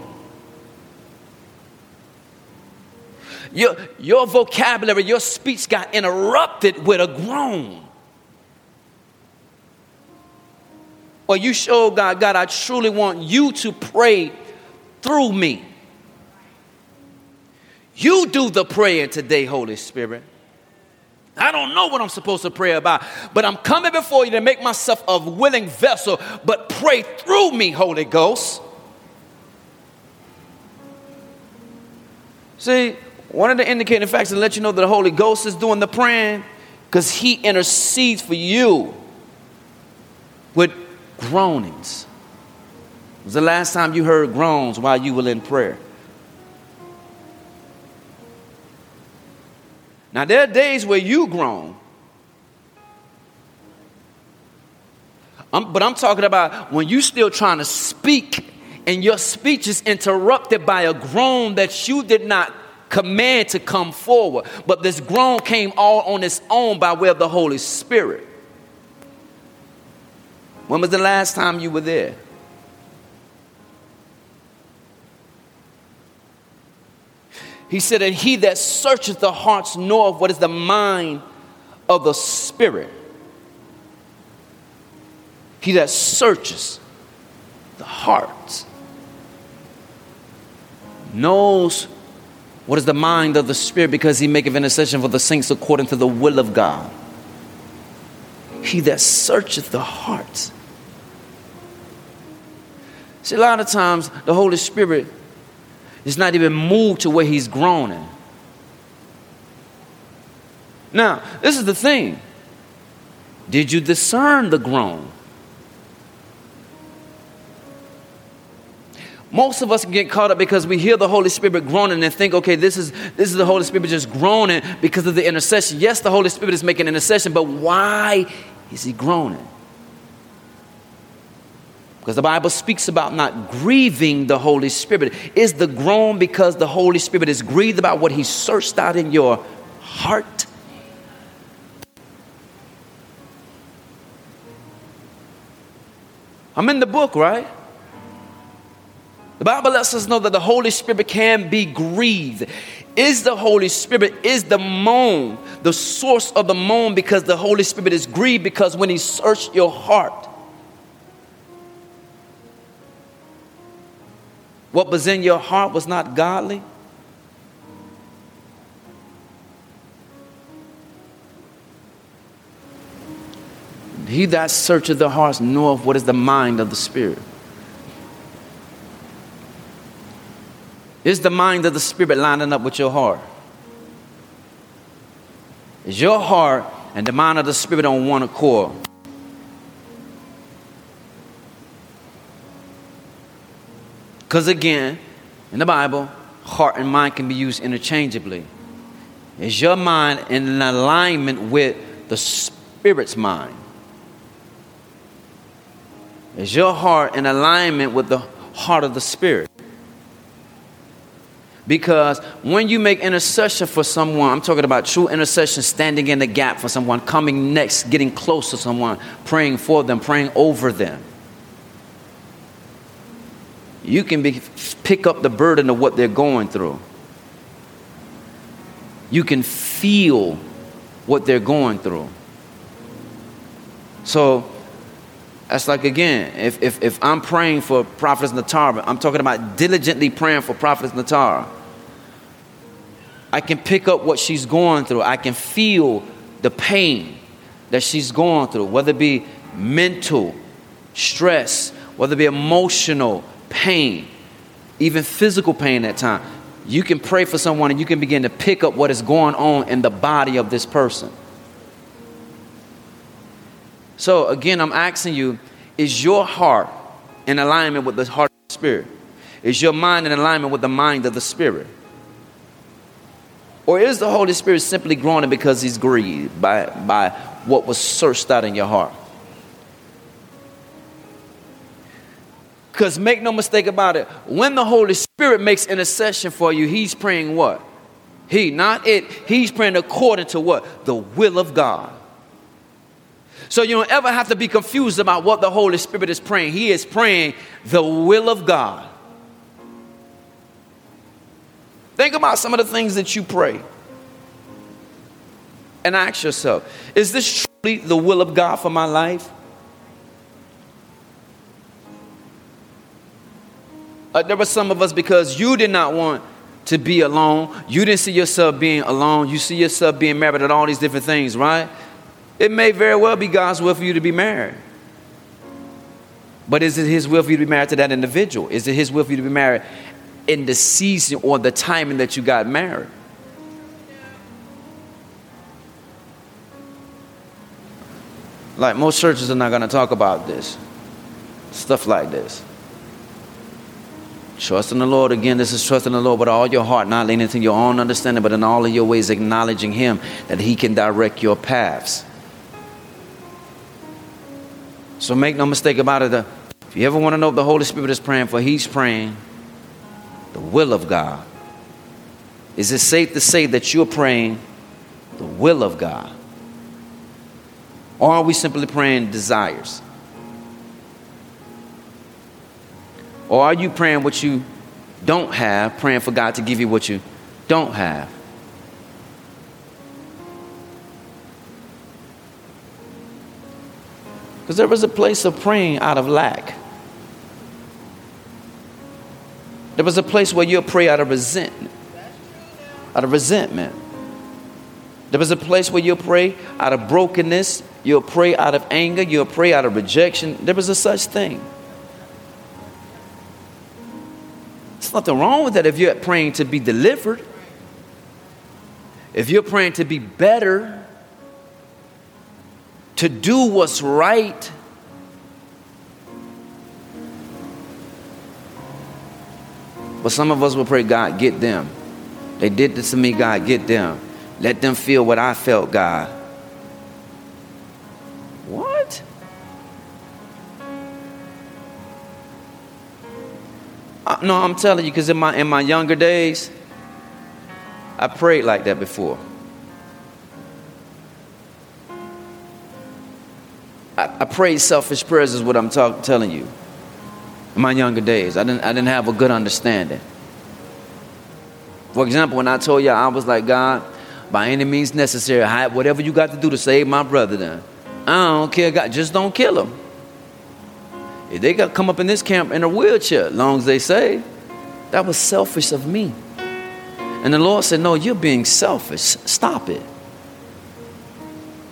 Your, your vocabulary, your speech got interrupted with a groan. Or you show God, God, I truly want you to pray through me. You do the praying today, Holy Spirit. I don't know what I'm supposed to pray about, but I'm coming before you to make myself a willing vessel, but pray through me, Holy Ghost. See, one of the indicating facts to let you know that the Holy Ghost is doing the praying because he intercedes for you with groanings. When was the last time you heard groans while you were in prayer? Now, there are days where you groan. I'm, but I'm talking about when you're still trying to speak and your speech is interrupted by a groan that you did not command to come forward. But this groan came all on its own by way of the Holy Spirit. When was the last time you were there? He said, And he that searcheth the hearts knoweth what is the mind of the Spirit. He that searches the hearts knows what is the mind of the Spirit because he maketh intercession for the saints according to the will of God. He that searcheth the hearts. See, a lot of times the Holy Spirit is not even moved to where he's groaning. Now, this is the thing. Did you discern the groan? Most of us get caught up because we hear the Holy Spirit groaning and think, okay, this is this is the Holy Spirit just groaning because of the intercession. Yes, the Holy Spirit is making intercession, but why is he groaning? Because the Bible speaks about not grieving the Holy Spirit. Is the groan because the Holy Spirit is grieved about what He searched out in your heart? I'm in the book, right? The Bible lets us know that the Holy Spirit can be grieved. Is the Holy Spirit, is the moan the source of the moan because the Holy Spirit is grieved because when He searched your heart, What was in your heart was not godly? He that searcheth the hearts knoweth what is the mind of the Spirit. Is the mind of the Spirit lining up with your heart? Is your heart and the mind of the Spirit on one accord? Because again, in the Bible, heart and mind can be used interchangeably. Is your mind in alignment with the Spirit's mind? Is your heart in alignment with the heart of the Spirit? Because when you make intercession for someone, I'm talking about true intercession, standing in the gap for someone, coming next, getting close to someone, praying for them, praying over them you can be, pick up the burden of what they're going through. You can feel what they're going through. So, that's like again, if, if, if I'm praying for Prophetess Natara, I'm talking about diligently praying for Prophetess Natara. I can pick up what she's going through. I can feel the pain that she's going through, whether it be mental, stress, whether it be emotional, pain, even physical pain at times, you can pray for someone and you can begin to pick up what is going on in the body of this person. So, again, I'm asking you is your heart in alignment with the heart of the Spirit? Is your mind in alignment with the mind of the Spirit? Or is the Holy Spirit simply groaning because he's grieved by, by what was searched out in your heart. Because make no mistake about it, when the Holy Spirit makes intercession for you, He's praying what? He, not it. He's praying according to what? The will of God. So you don't ever have to be confused about what the Holy Spirit is praying. He is praying the will of God. Think about some of the things that you pray. And ask yourself is this truly the will of God for my life? Uh, there were some of us because you did not want to be alone. You didn't see yourself being alone. You see yourself being married and all these different things, right? It may very well be God's will for you to be married. But is it His will for you to be married to that individual? Is it His will for you to be married in the season or the timing that you got married? Like most churches are not going to talk about this, stuff like this. Trust in the Lord. Again, this is trust in the Lord with all your heart, not leaning to your own understanding, but in all of your ways acknowledging Him that He can direct your paths. So make no mistake about it. Uh, if you ever want to know if the Holy Spirit is praying for, He's praying the will of God. Is it safe to say that you're praying the will of God? Or are we simply praying desires? Or are you praying what you don't have, praying for God to give you what you don't have? Because there was a place of praying out of lack. There was a place where you'll pray out of resentment. Out of resentment. There was a place where you'll pray out of brokenness. You'll pray out of anger. You'll pray out of rejection. There was a such thing. There's nothing wrong with that if you're praying to be delivered. If you're praying to be better, to do what's right. But some of us will pray, God, get them. They did this to me, God, get them. Let them feel what I felt, God. What? Uh, no, I'm telling you, because in my in my younger days, I prayed like that before. I, I prayed selfish prayers, is what I'm talk, telling you. In my younger days, I didn't I didn't have a good understanding. For example, when I told you I was like, God, by any means necessary, whatever you got to do to save my brother, then I don't care, God, just don't kill him. If they got come up in this camp in a wheelchair, long as they say, that was selfish of me. And the Lord said, No, you're being selfish. Stop it.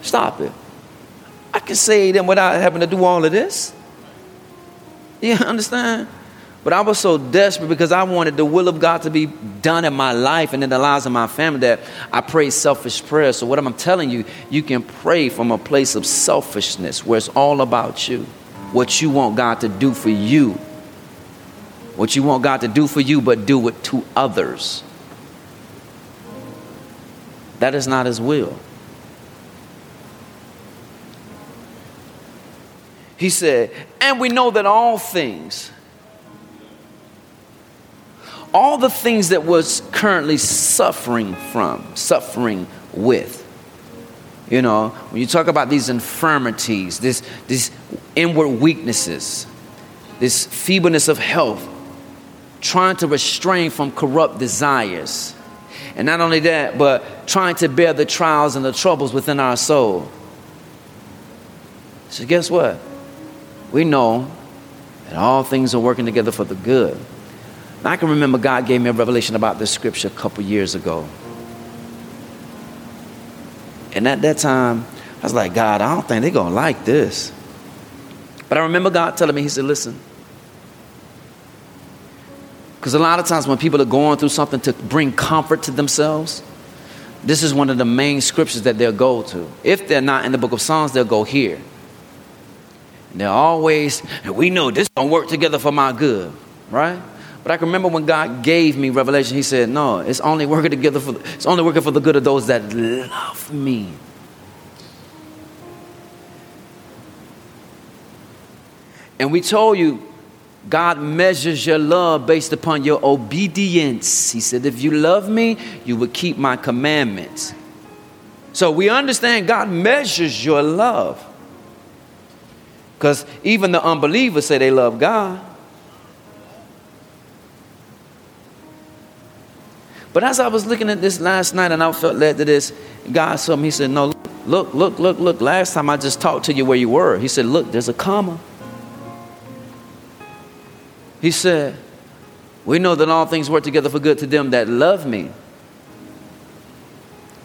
Stop it. I can save them without having to do all of this. You understand? But I was so desperate because I wanted the will of God to be done in my life and in the lives of my family that I prayed selfish prayers. So, what I'm telling you, you can pray from a place of selfishness where it's all about you what you want God to do for you. What you want God to do for you, but do it to others. That is not His will. He said, and we know that all things, all the things that was currently suffering from, suffering with, you know, when you talk about these infirmities, this, these inward weaknesses, this feebleness of health, trying to restrain from corrupt desires. And not only that, but trying to bear the trials and the troubles within our soul. So, guess what? We know that all things are working together for the good. I can remember God gave me a revelation about this scripture a couple years ago. And at that time, I was like, God, I don't think they're going to like this. But I remember God telling me, He said, listen. Because a lot of times when people are going through something to bring comfort to themselves, this is one of the main scriptures that they'll go to. If they're not in the book of Psalms, they'll go here. And they're always, and we know this don't work together for my good, right? But I can remember when God gave me revelation, He said, No, it's only working together for it's only working for the good of those that love me. And we told you, God measures your love based upon your obedience. He said, If you love me, you will keep my commandments. So we understand God measures your love. Because even the unbelievers say they love God. But as I was looking at this last night and I felt led to this, God saw me, He said, No, look, look, look, look. Last time I just talked to you where you were. He said, Look, there's a comma. He said, We know that all things work together for good to them that love me,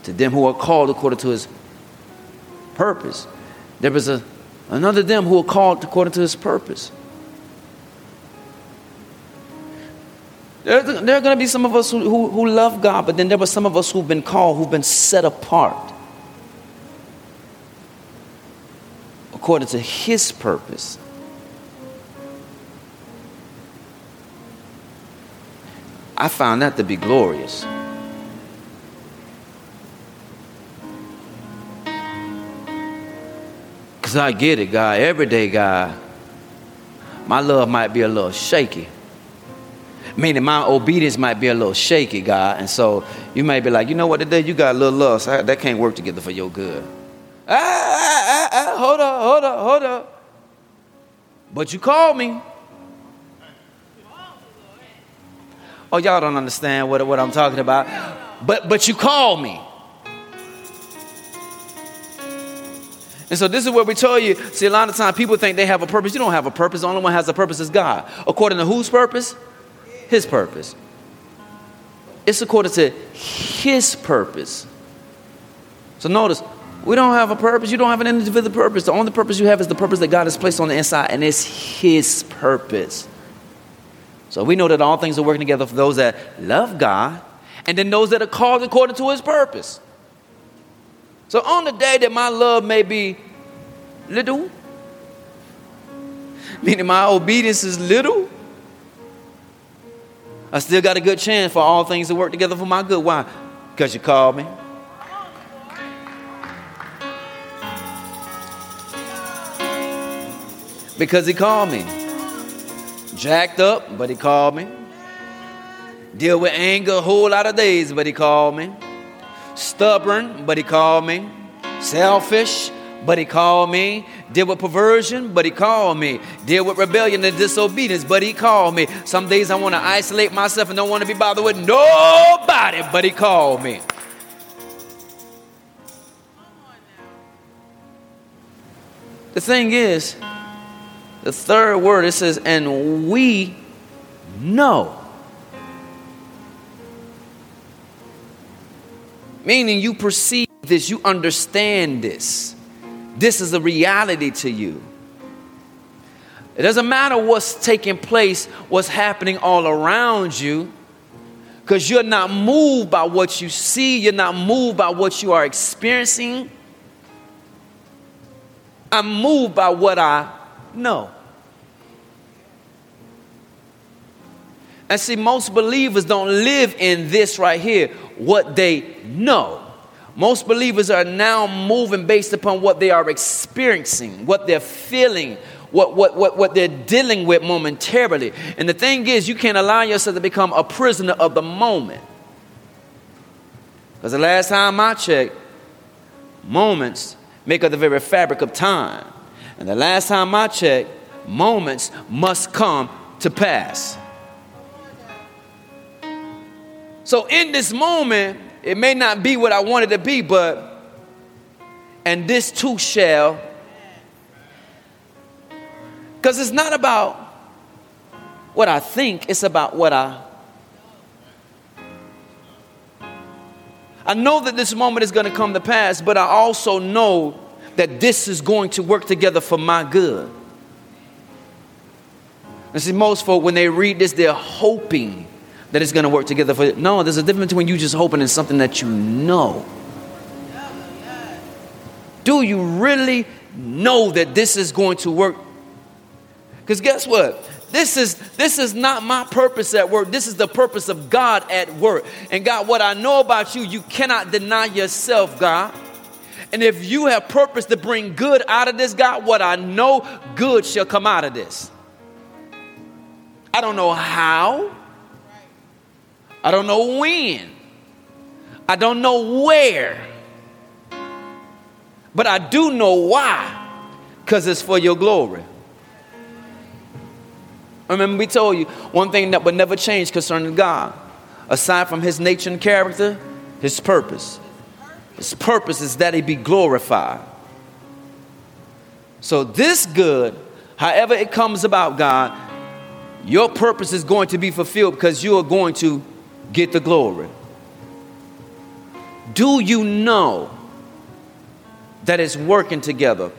to them who are called according to his purpose. There was a, another them who are called according to his purpose. There, there are going to be some of us who, who, who love God, but then there were some of us who've been called, who've been set apart according to His purpose. I found that to be glorious. I get it, God. Every day, God, my love might be a little shaky meaning my obedience might be a little shaky, God. And so you may be like, you know what, today you got a little lust. That can't work together for your good. Ah, ah, ah, ah, hold up, hold up, hold up. But you called me. Oh, y'all don't understand what, what I'm talking about. But but you called me. And so this is where we tell you. See, a lot of times people think they have a purpose. You don't have a purpose. The only one has a purpose is God. According to whose purpose? His purpose. It's according to His purpose. So notice, we don't have a purpose. You don't have an individual purpose. The only purpose you have is the purpose that God has placed on the inside, and it's His purpose. So we know that all things are working together for those that love God, and then those that are called according to His purpose. So on the day that my love may be little, meaning my obedience is little, I still got a good chance for all things to work together for my good. Why? Because you called me. Because he called me. Jacked up, but he called me. Deal with anger a whole lot of days, but he called me. Stubborn, but he called me. Selfish, but he called me. Deal with perversion, but he called me. Deal with rebellion and disobedience, but he called me. Some days I want to isolate myself and don't want to be bothered with nobody, but he called me. The thing is, the third word it says, and we know. Meaning you perceive this, you understand this. This is a reality to you. It doesn't matter what's taking place, what's happening all around you, because you're not moved by what you see, you're not moved by what you are experiencing. I'm moved by what I know. And see, most believers don't live in this right here, what they know. Most believers are now moving based upon what they are experiencing, what they're feeling, what, what, what, what they're dealing with momentarily. And the thing is, you can't allow yourself to become a prisoner of the moment. Because the last time I checked, moments make up the very fabric of time. And the last time I checked, moments must come to pass. So in this moment, it may not be what I wanted to be, but, and this too shall. Because it's not about what I think, it's about what I. I know that this moment is going to come to pass, but I also know that this is going to work together for my good. And see, most folk, when they read this, they're hoping that it's going to work together for you. no there's a difference between you just hoping and something that you know do you really know that this is going to work because guess what this is this is not my purpose at work this is the purpose of god at work and god what i know about you you cannot deny yourself god And if you have purpose to bring good out of this, God, what I know good shall come out of this. I don't know how. I don't know when. I don't know where. But I do know why. Because it's for your glory. Remember, we told you one thing that would never change concerning God, aside from his nature and character, his purpose. His purpose is that he be glorified. So, this good, however it comes about, God, your purpose is going to be fulfilled because you are going to get the glory. Do you know that it's working together?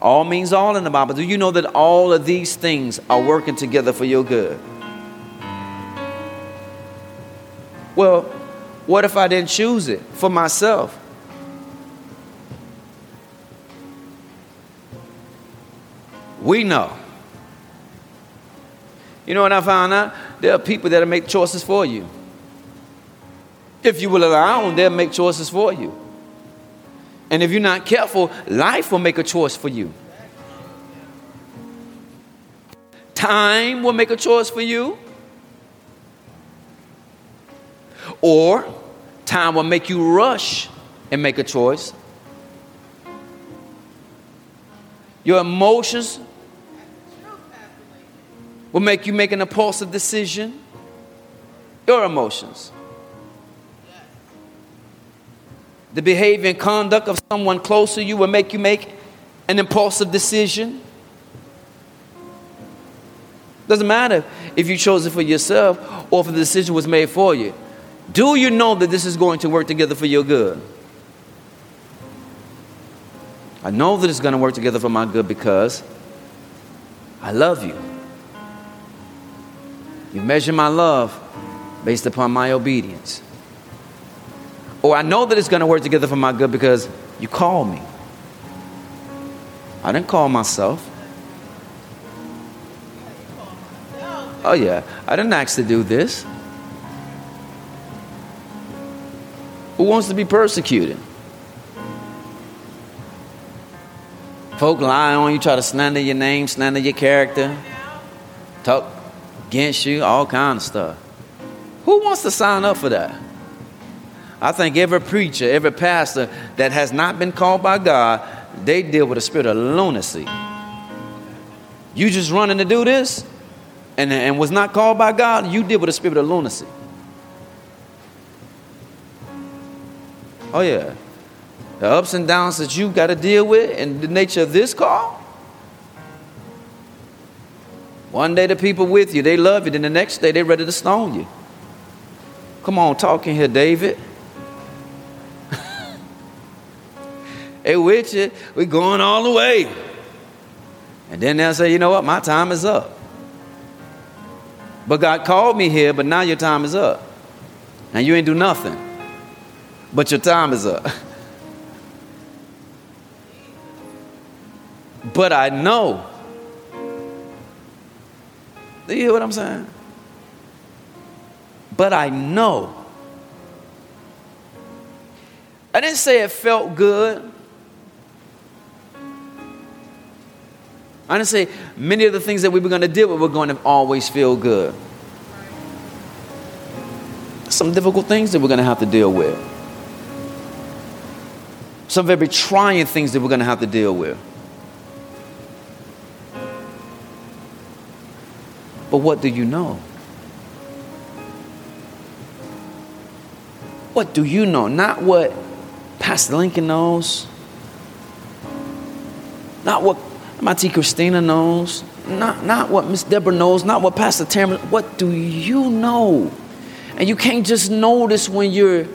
All means all in the Bible. Do you know that all of these things are working together for your good? Well, what if I didn't choose it for myself? We know. You know what I found out? There are people that'll make choices for you. If you will allow them, they'll make choices for you. And if you're not careful, life will make a choice for you. Time will make a choice for you. Or time will make you rush and make a choice. Your emotions will make you make an impulsive decision. Your emotions. The behavior and conduct of someone close to you will make you make an impulsive decision. Doesn't matter if you chose it for yourself or if the decision was made for you. Do you know that this is going to work together for your good? I know that it's going to work together for my good because I love you. You measure my love based upon my obedience. Or I know that it's going to work together for my good because you called me. I didn't call myself. Oh, yeah. I didn't ask to do this. Who wants to be persecuted? Folk lie on you, try to slander your name, slander your character, talk against you, all kind of stuff. Who wants to sign up for that? I think every preacher, every pastor that has not been called by God, they deal with a spirit of lunacy. You just running to do this and, and was not called by God, you deal with a spirit of lunacy. Oh, yeah. The ups and downs that you've got to deal with and the nature of this call one day the people with you, they love you, then the next day they're ready to stone you. Come on, talking here, David. Hey, with you, we're going all the way. And then they'll say, you know what, my time is up. But God called me here, but now your time is up. And you ain't do nothing. But your time is up. but I know do you hear what I'm saying? But I know. I didn't say it felt good. Say many of the things that we were going to deal with were going to always feel good. Some difficult things that we're going to have to deal with. Some very trying things that we're going to have to deal with. But what do you know? What do you know? Not what Pastor Lincoln knows. Not what my T. Christina knows. Not, not what Miss Deborah knows. Not what Pastor Tamara. What do you know? And you can't just know this when you're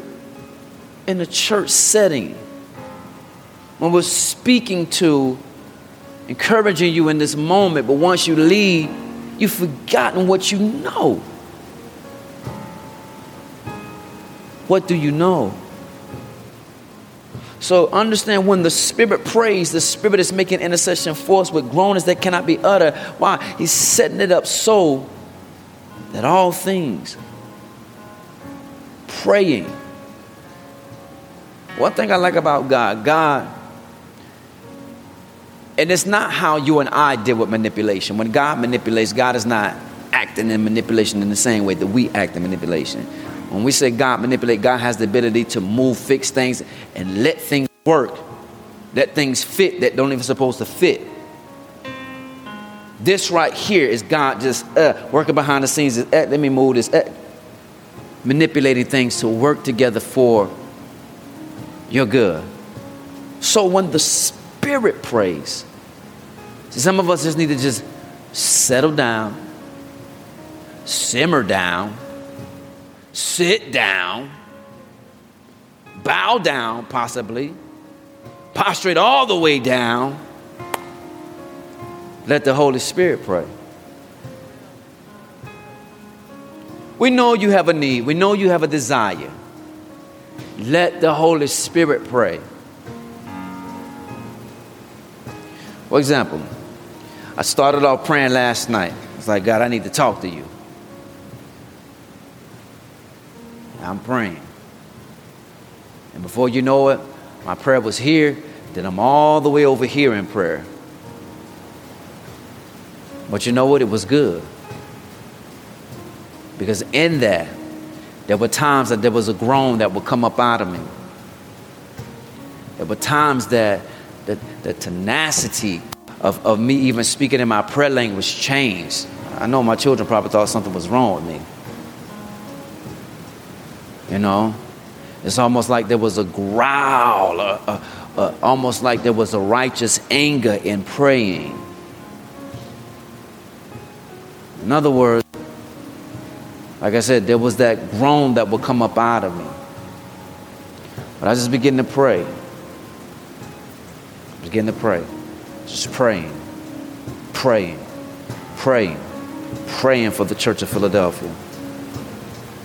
in a church setting. When we're speaking to, encouraging you in this moment, but once you leave, You've forgotten what you know. What do you know? So understand when the Spirit prays, the Spirit is making intercession for us with groanings that cannot be uttered. Why? He's setting it up so that all things, praying. One thing I like about God, God And it's not how you and I deal with manipulation. When God manipulates, God is not acting in manipulation in the same way that we act in manipulation. When we say God manipulate, God has the ability to move, fix things, and let things work. Let things fit that don't even supposed to fit. This right here is God just uh, working behind the scenes. Uh, let me move this. Uh, manipulating things to work together for your good. So when the Spirit prays, see, some of us just need to just settle down, simmer down, sit down, bow down, possibly, prostrate all the way down. Let the Holy Spirit pray. We know you have a need, we know you have a desire. Let the Holy Spirit pray. For example, I started off praying last night. It's like, God, I need to talk to you. I'm praying. And before you know it, my prayer was here, then I'm all the way over here in prayer. But you know what? It was good. Because in that, there were times that there was a groan that would come up out of me. There were times that the, the tenacity of, of me even speaking in my prayer language changed. I know my children probably thought something was wrong with me. You know? It's almost like there was a growl, a, a, a, almost like there was a righteous anger in praying. In other words, like I said, there was that groan that would come up out of me. But I just begin to pray. Begin to pray. Just praying, praying, praying, praying for the church of Philadelphia.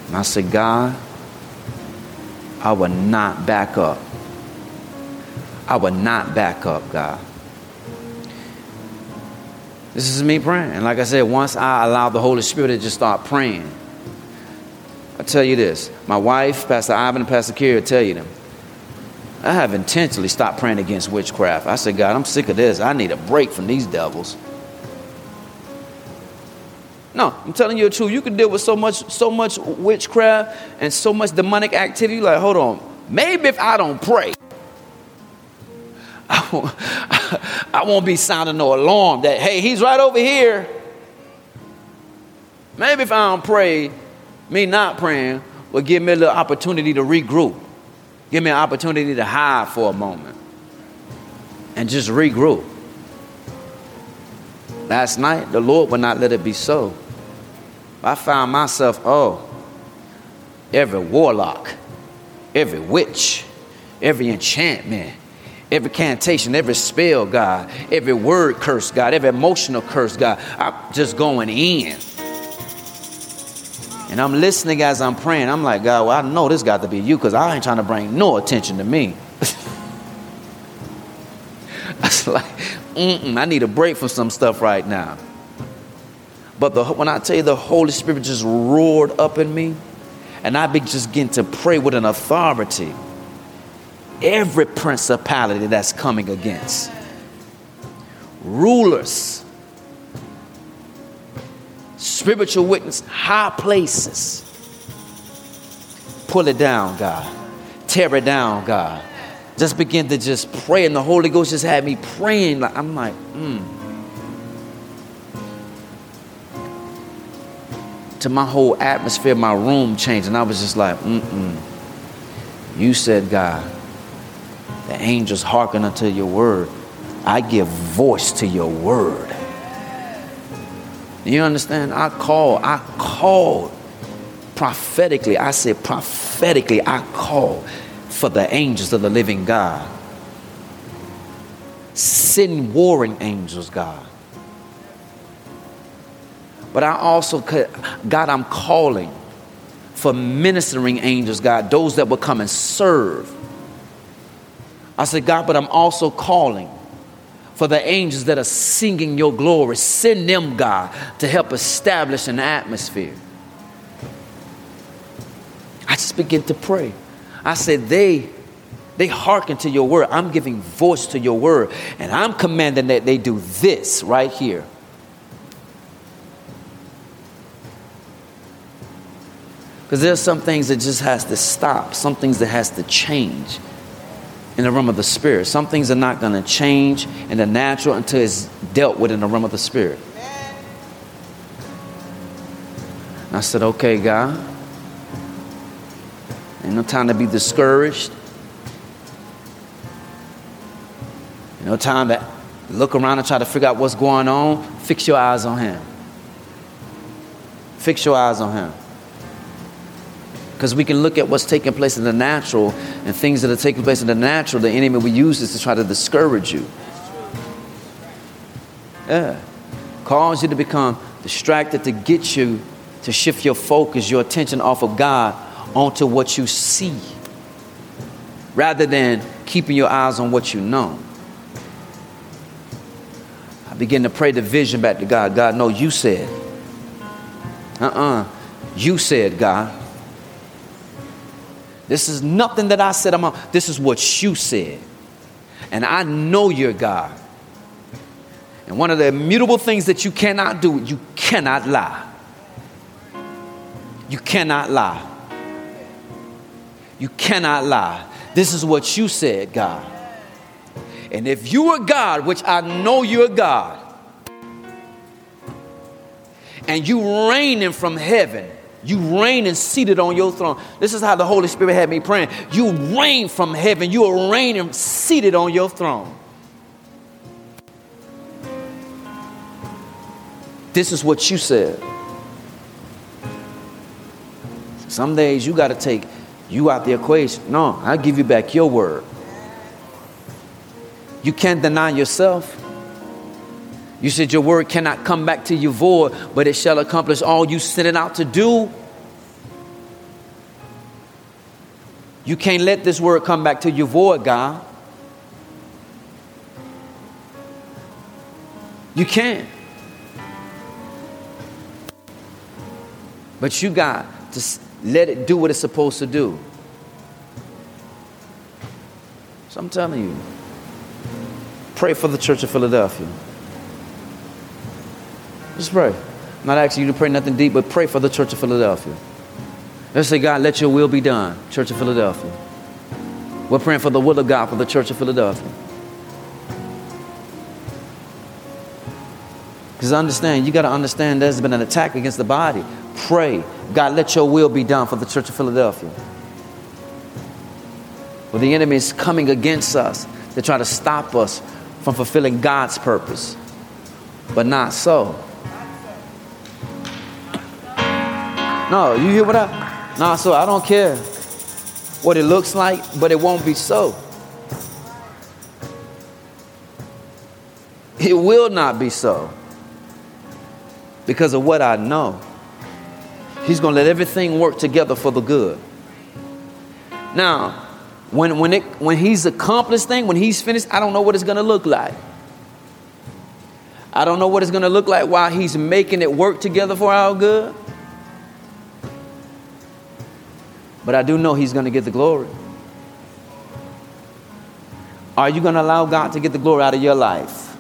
And I said, God, I will not back up. I will not back up, God. This is me praying. And like I said, once I allow the Holy Spirit to just start praying, I tell you this my wife, Pastor Ivan, and Pastor will tell you them. I have intentionally stopped praying against witchcraft. I said, God, I'm sick of this. I need a break from these devils. No, I'm telling you the truth. You can deal with so much, so much witchcraft and so much demonic activity. Like, hold on. Maybe if I don't pray, I won't, I won't be sounding no alarm that, hey, he's right over here. Maybe if I don't pray, me not praying will give me a little opportunity to regroup. Give me an opportunity to hide for a moment and just regroup. Last night, the Lord would not let it be so. I found myself, oh, every warlock, every witch, every enchantment, every cantation, every spell, God, every word curse, God, every emotional curse, God, I'm just going in. And I'm listening as I'm praying. I'm like, God, well, I know this got to be you because I ain't trying to bring no attention to me. I was like, I need a break from some stuff right now. But the, when I tell you the Holy Spirit just roared up in me, and I began just getting to pray with an authority, every principality that's coming against, rulers, spiritual witness, high places, pull it down, God. Tear it down, God. Just begin to just pray, and the Holy Ghost just had me praying. I'm like, hmm. To my whole atmosphere, my room changed. And I was just like, mm-mm. You said, God, the angels hearken unto your word. I give voice to your word. You understand? I call, I called prophetically. I said prophetically, I call for the angels of the living God. Send warring angels, God. But I also, God, I'm calling for ministering angels, God, those that will come and serve. I said, God, but I'm also calling for the angels that are singing your glory. Send them, God, to help establish an atmosphere. I just begin to pray. I said, they They hearken to your word. I'm giving voice to your word. And I'm commanding that they do this right here. Because there's some things that just has to stop, some things that has to change in the realm of the spirit. Some things are not going to change in the natural until it's dealt with in the realm of the spirit. I said, okay, God. Ain't no time to be discouraged. Ain't no time to look around and try to figure out what's going on. Fix your eyes on Him. Fix your eyes on Him. Because we can look at what's taking place in the natural and things that are taking place in the natural, the enemy will use this to try to discourage you. Yeah. Cause you to become distracted to get you to shift your focus, your attention off of God onto what you see rather than keeping your eyes on what you know. I begin to pray the vision back to God. God, no, you said. Uh uh-uh. uh You said, God. This is nothing that I said. I'm on. This is what you said. And I know you're God. And one of the immutable things that you cannot do, you cannot lie. You cannot lie. You cannot lie. This is what you said, God. And if you are God, which I know you're God, and you reigning from heaven, you reign and seated on your throne. This is how the Holy Spirit had me praying. You reign from heaven. You are reigning seated on your throne. This is what you said. Some days you got to take you out the equation. No, I give you back your word. You can't deny yourself. You said your word cannot come back to you void, but it shall accomplish all you sent it out to do. You can't let this word come back to you void, God. You can't. But you got to let it do what it's supposed to do. So I'm telling you, pray for the church of Philadelphia. Just pray. I'm not asking you to pray nothing deep, but pray for the church of Philadelphia. Let's say, God, let your will be done, Church of Philadelphia. We're praying for the will of God for the Church of Philadelphia. Because understand, you got to understand there's been an attack against the body. Pray, God, let your will be done for the Church of Philadelphia. Well, the enemy is coming against us to try to stop us from fulfilling God's purpose, but not so. No, you hear what I? No, so I don't care what it looks like, but it won't be so. It will not be so because of what I know. He's going to let everything work together for the good. Now, when, when, it, when he's accomplished thing, when he's finished, I don't know what it's going to look like. I don't know what it's going to look like while he's making it work together for our good. But I do know he's going to get the glory. Are you going to allow God to get the glory out of your life?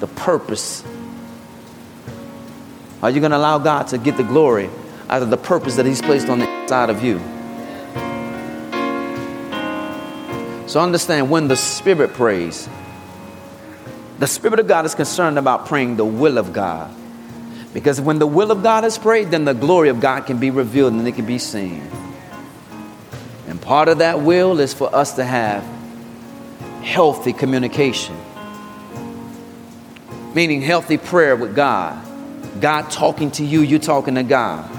The purpose are you going to allow God to get the glory out of the purpose that He's placed on the inside of you? So understand when the Spirit prays, the Spirit of God is concerned about praying the will of God. Because when the will of God is prayed, then the glory of God can be revealed and it can be seen. And part of that will is for us to have healthy communication, meaning healthy prayer with God. God talking to you, you talking to God.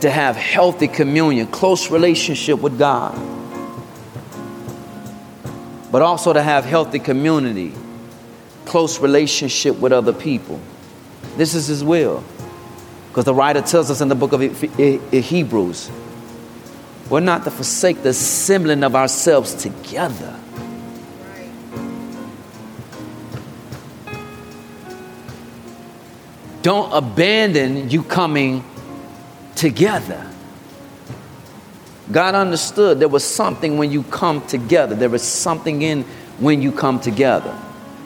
To have healthy communion, close relationship with God. But also to have healthy community, close relationship with other people. This is His will. Because the writer tells us in the book of Hebrews, we're not to forsake the assembling of ourselves together Don't abandon you coming together. God understood there was something when you come together. There was something in when you come together.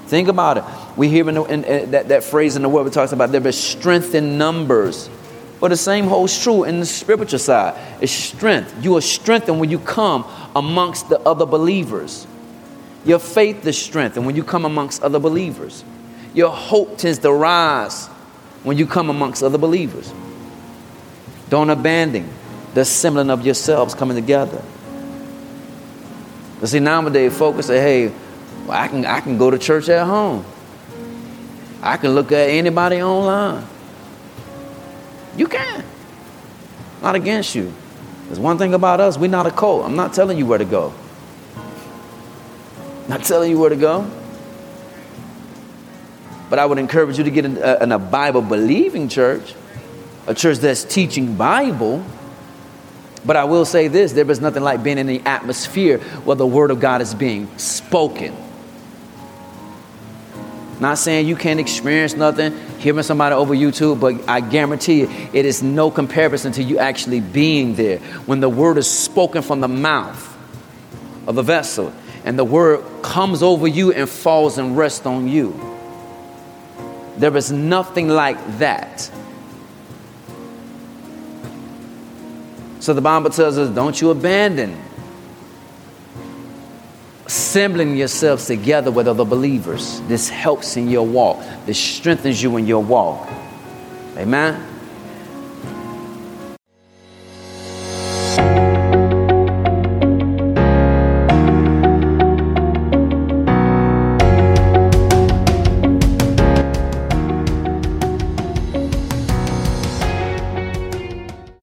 Think about it. We hear in, the, in, in that, that phrase in the word, it talks about there is strength in numbers. But the same holds true in the spiritual side. It's strength. You are strengthened when you come amongst the other believers. Your faith is strengthened when you come amongst other believers. Your hope tends to rise when you come amongst other believers. Don't abandon the assembling of yourselves coming together. But see, nowadays, folks say, hey, I, can, I can go to church at home. I can look at anybody online. You can. Not against you. There's one thing about us, we're not a cult. I'm not telling you where to go. Not telling you where to go. But I would encourage you to get in a, in a Bible believing church, a church that's teaching Bible. But I will say this there is nothing like being in the atmosphere where the Word of God is being spoken. Not saying you can't experience nothing hearing somebody over YouTube, but I guarantee you, it is no comparison to you actually being there. When the word is spoken from the mouth of the vessel, and the word comes over you and falls and rests on you. There is nothing like that. So the Bible tells us don't you abandon assembling yourselves together with other believers. This helps in your walk, this strengthens you in your walk. Amen.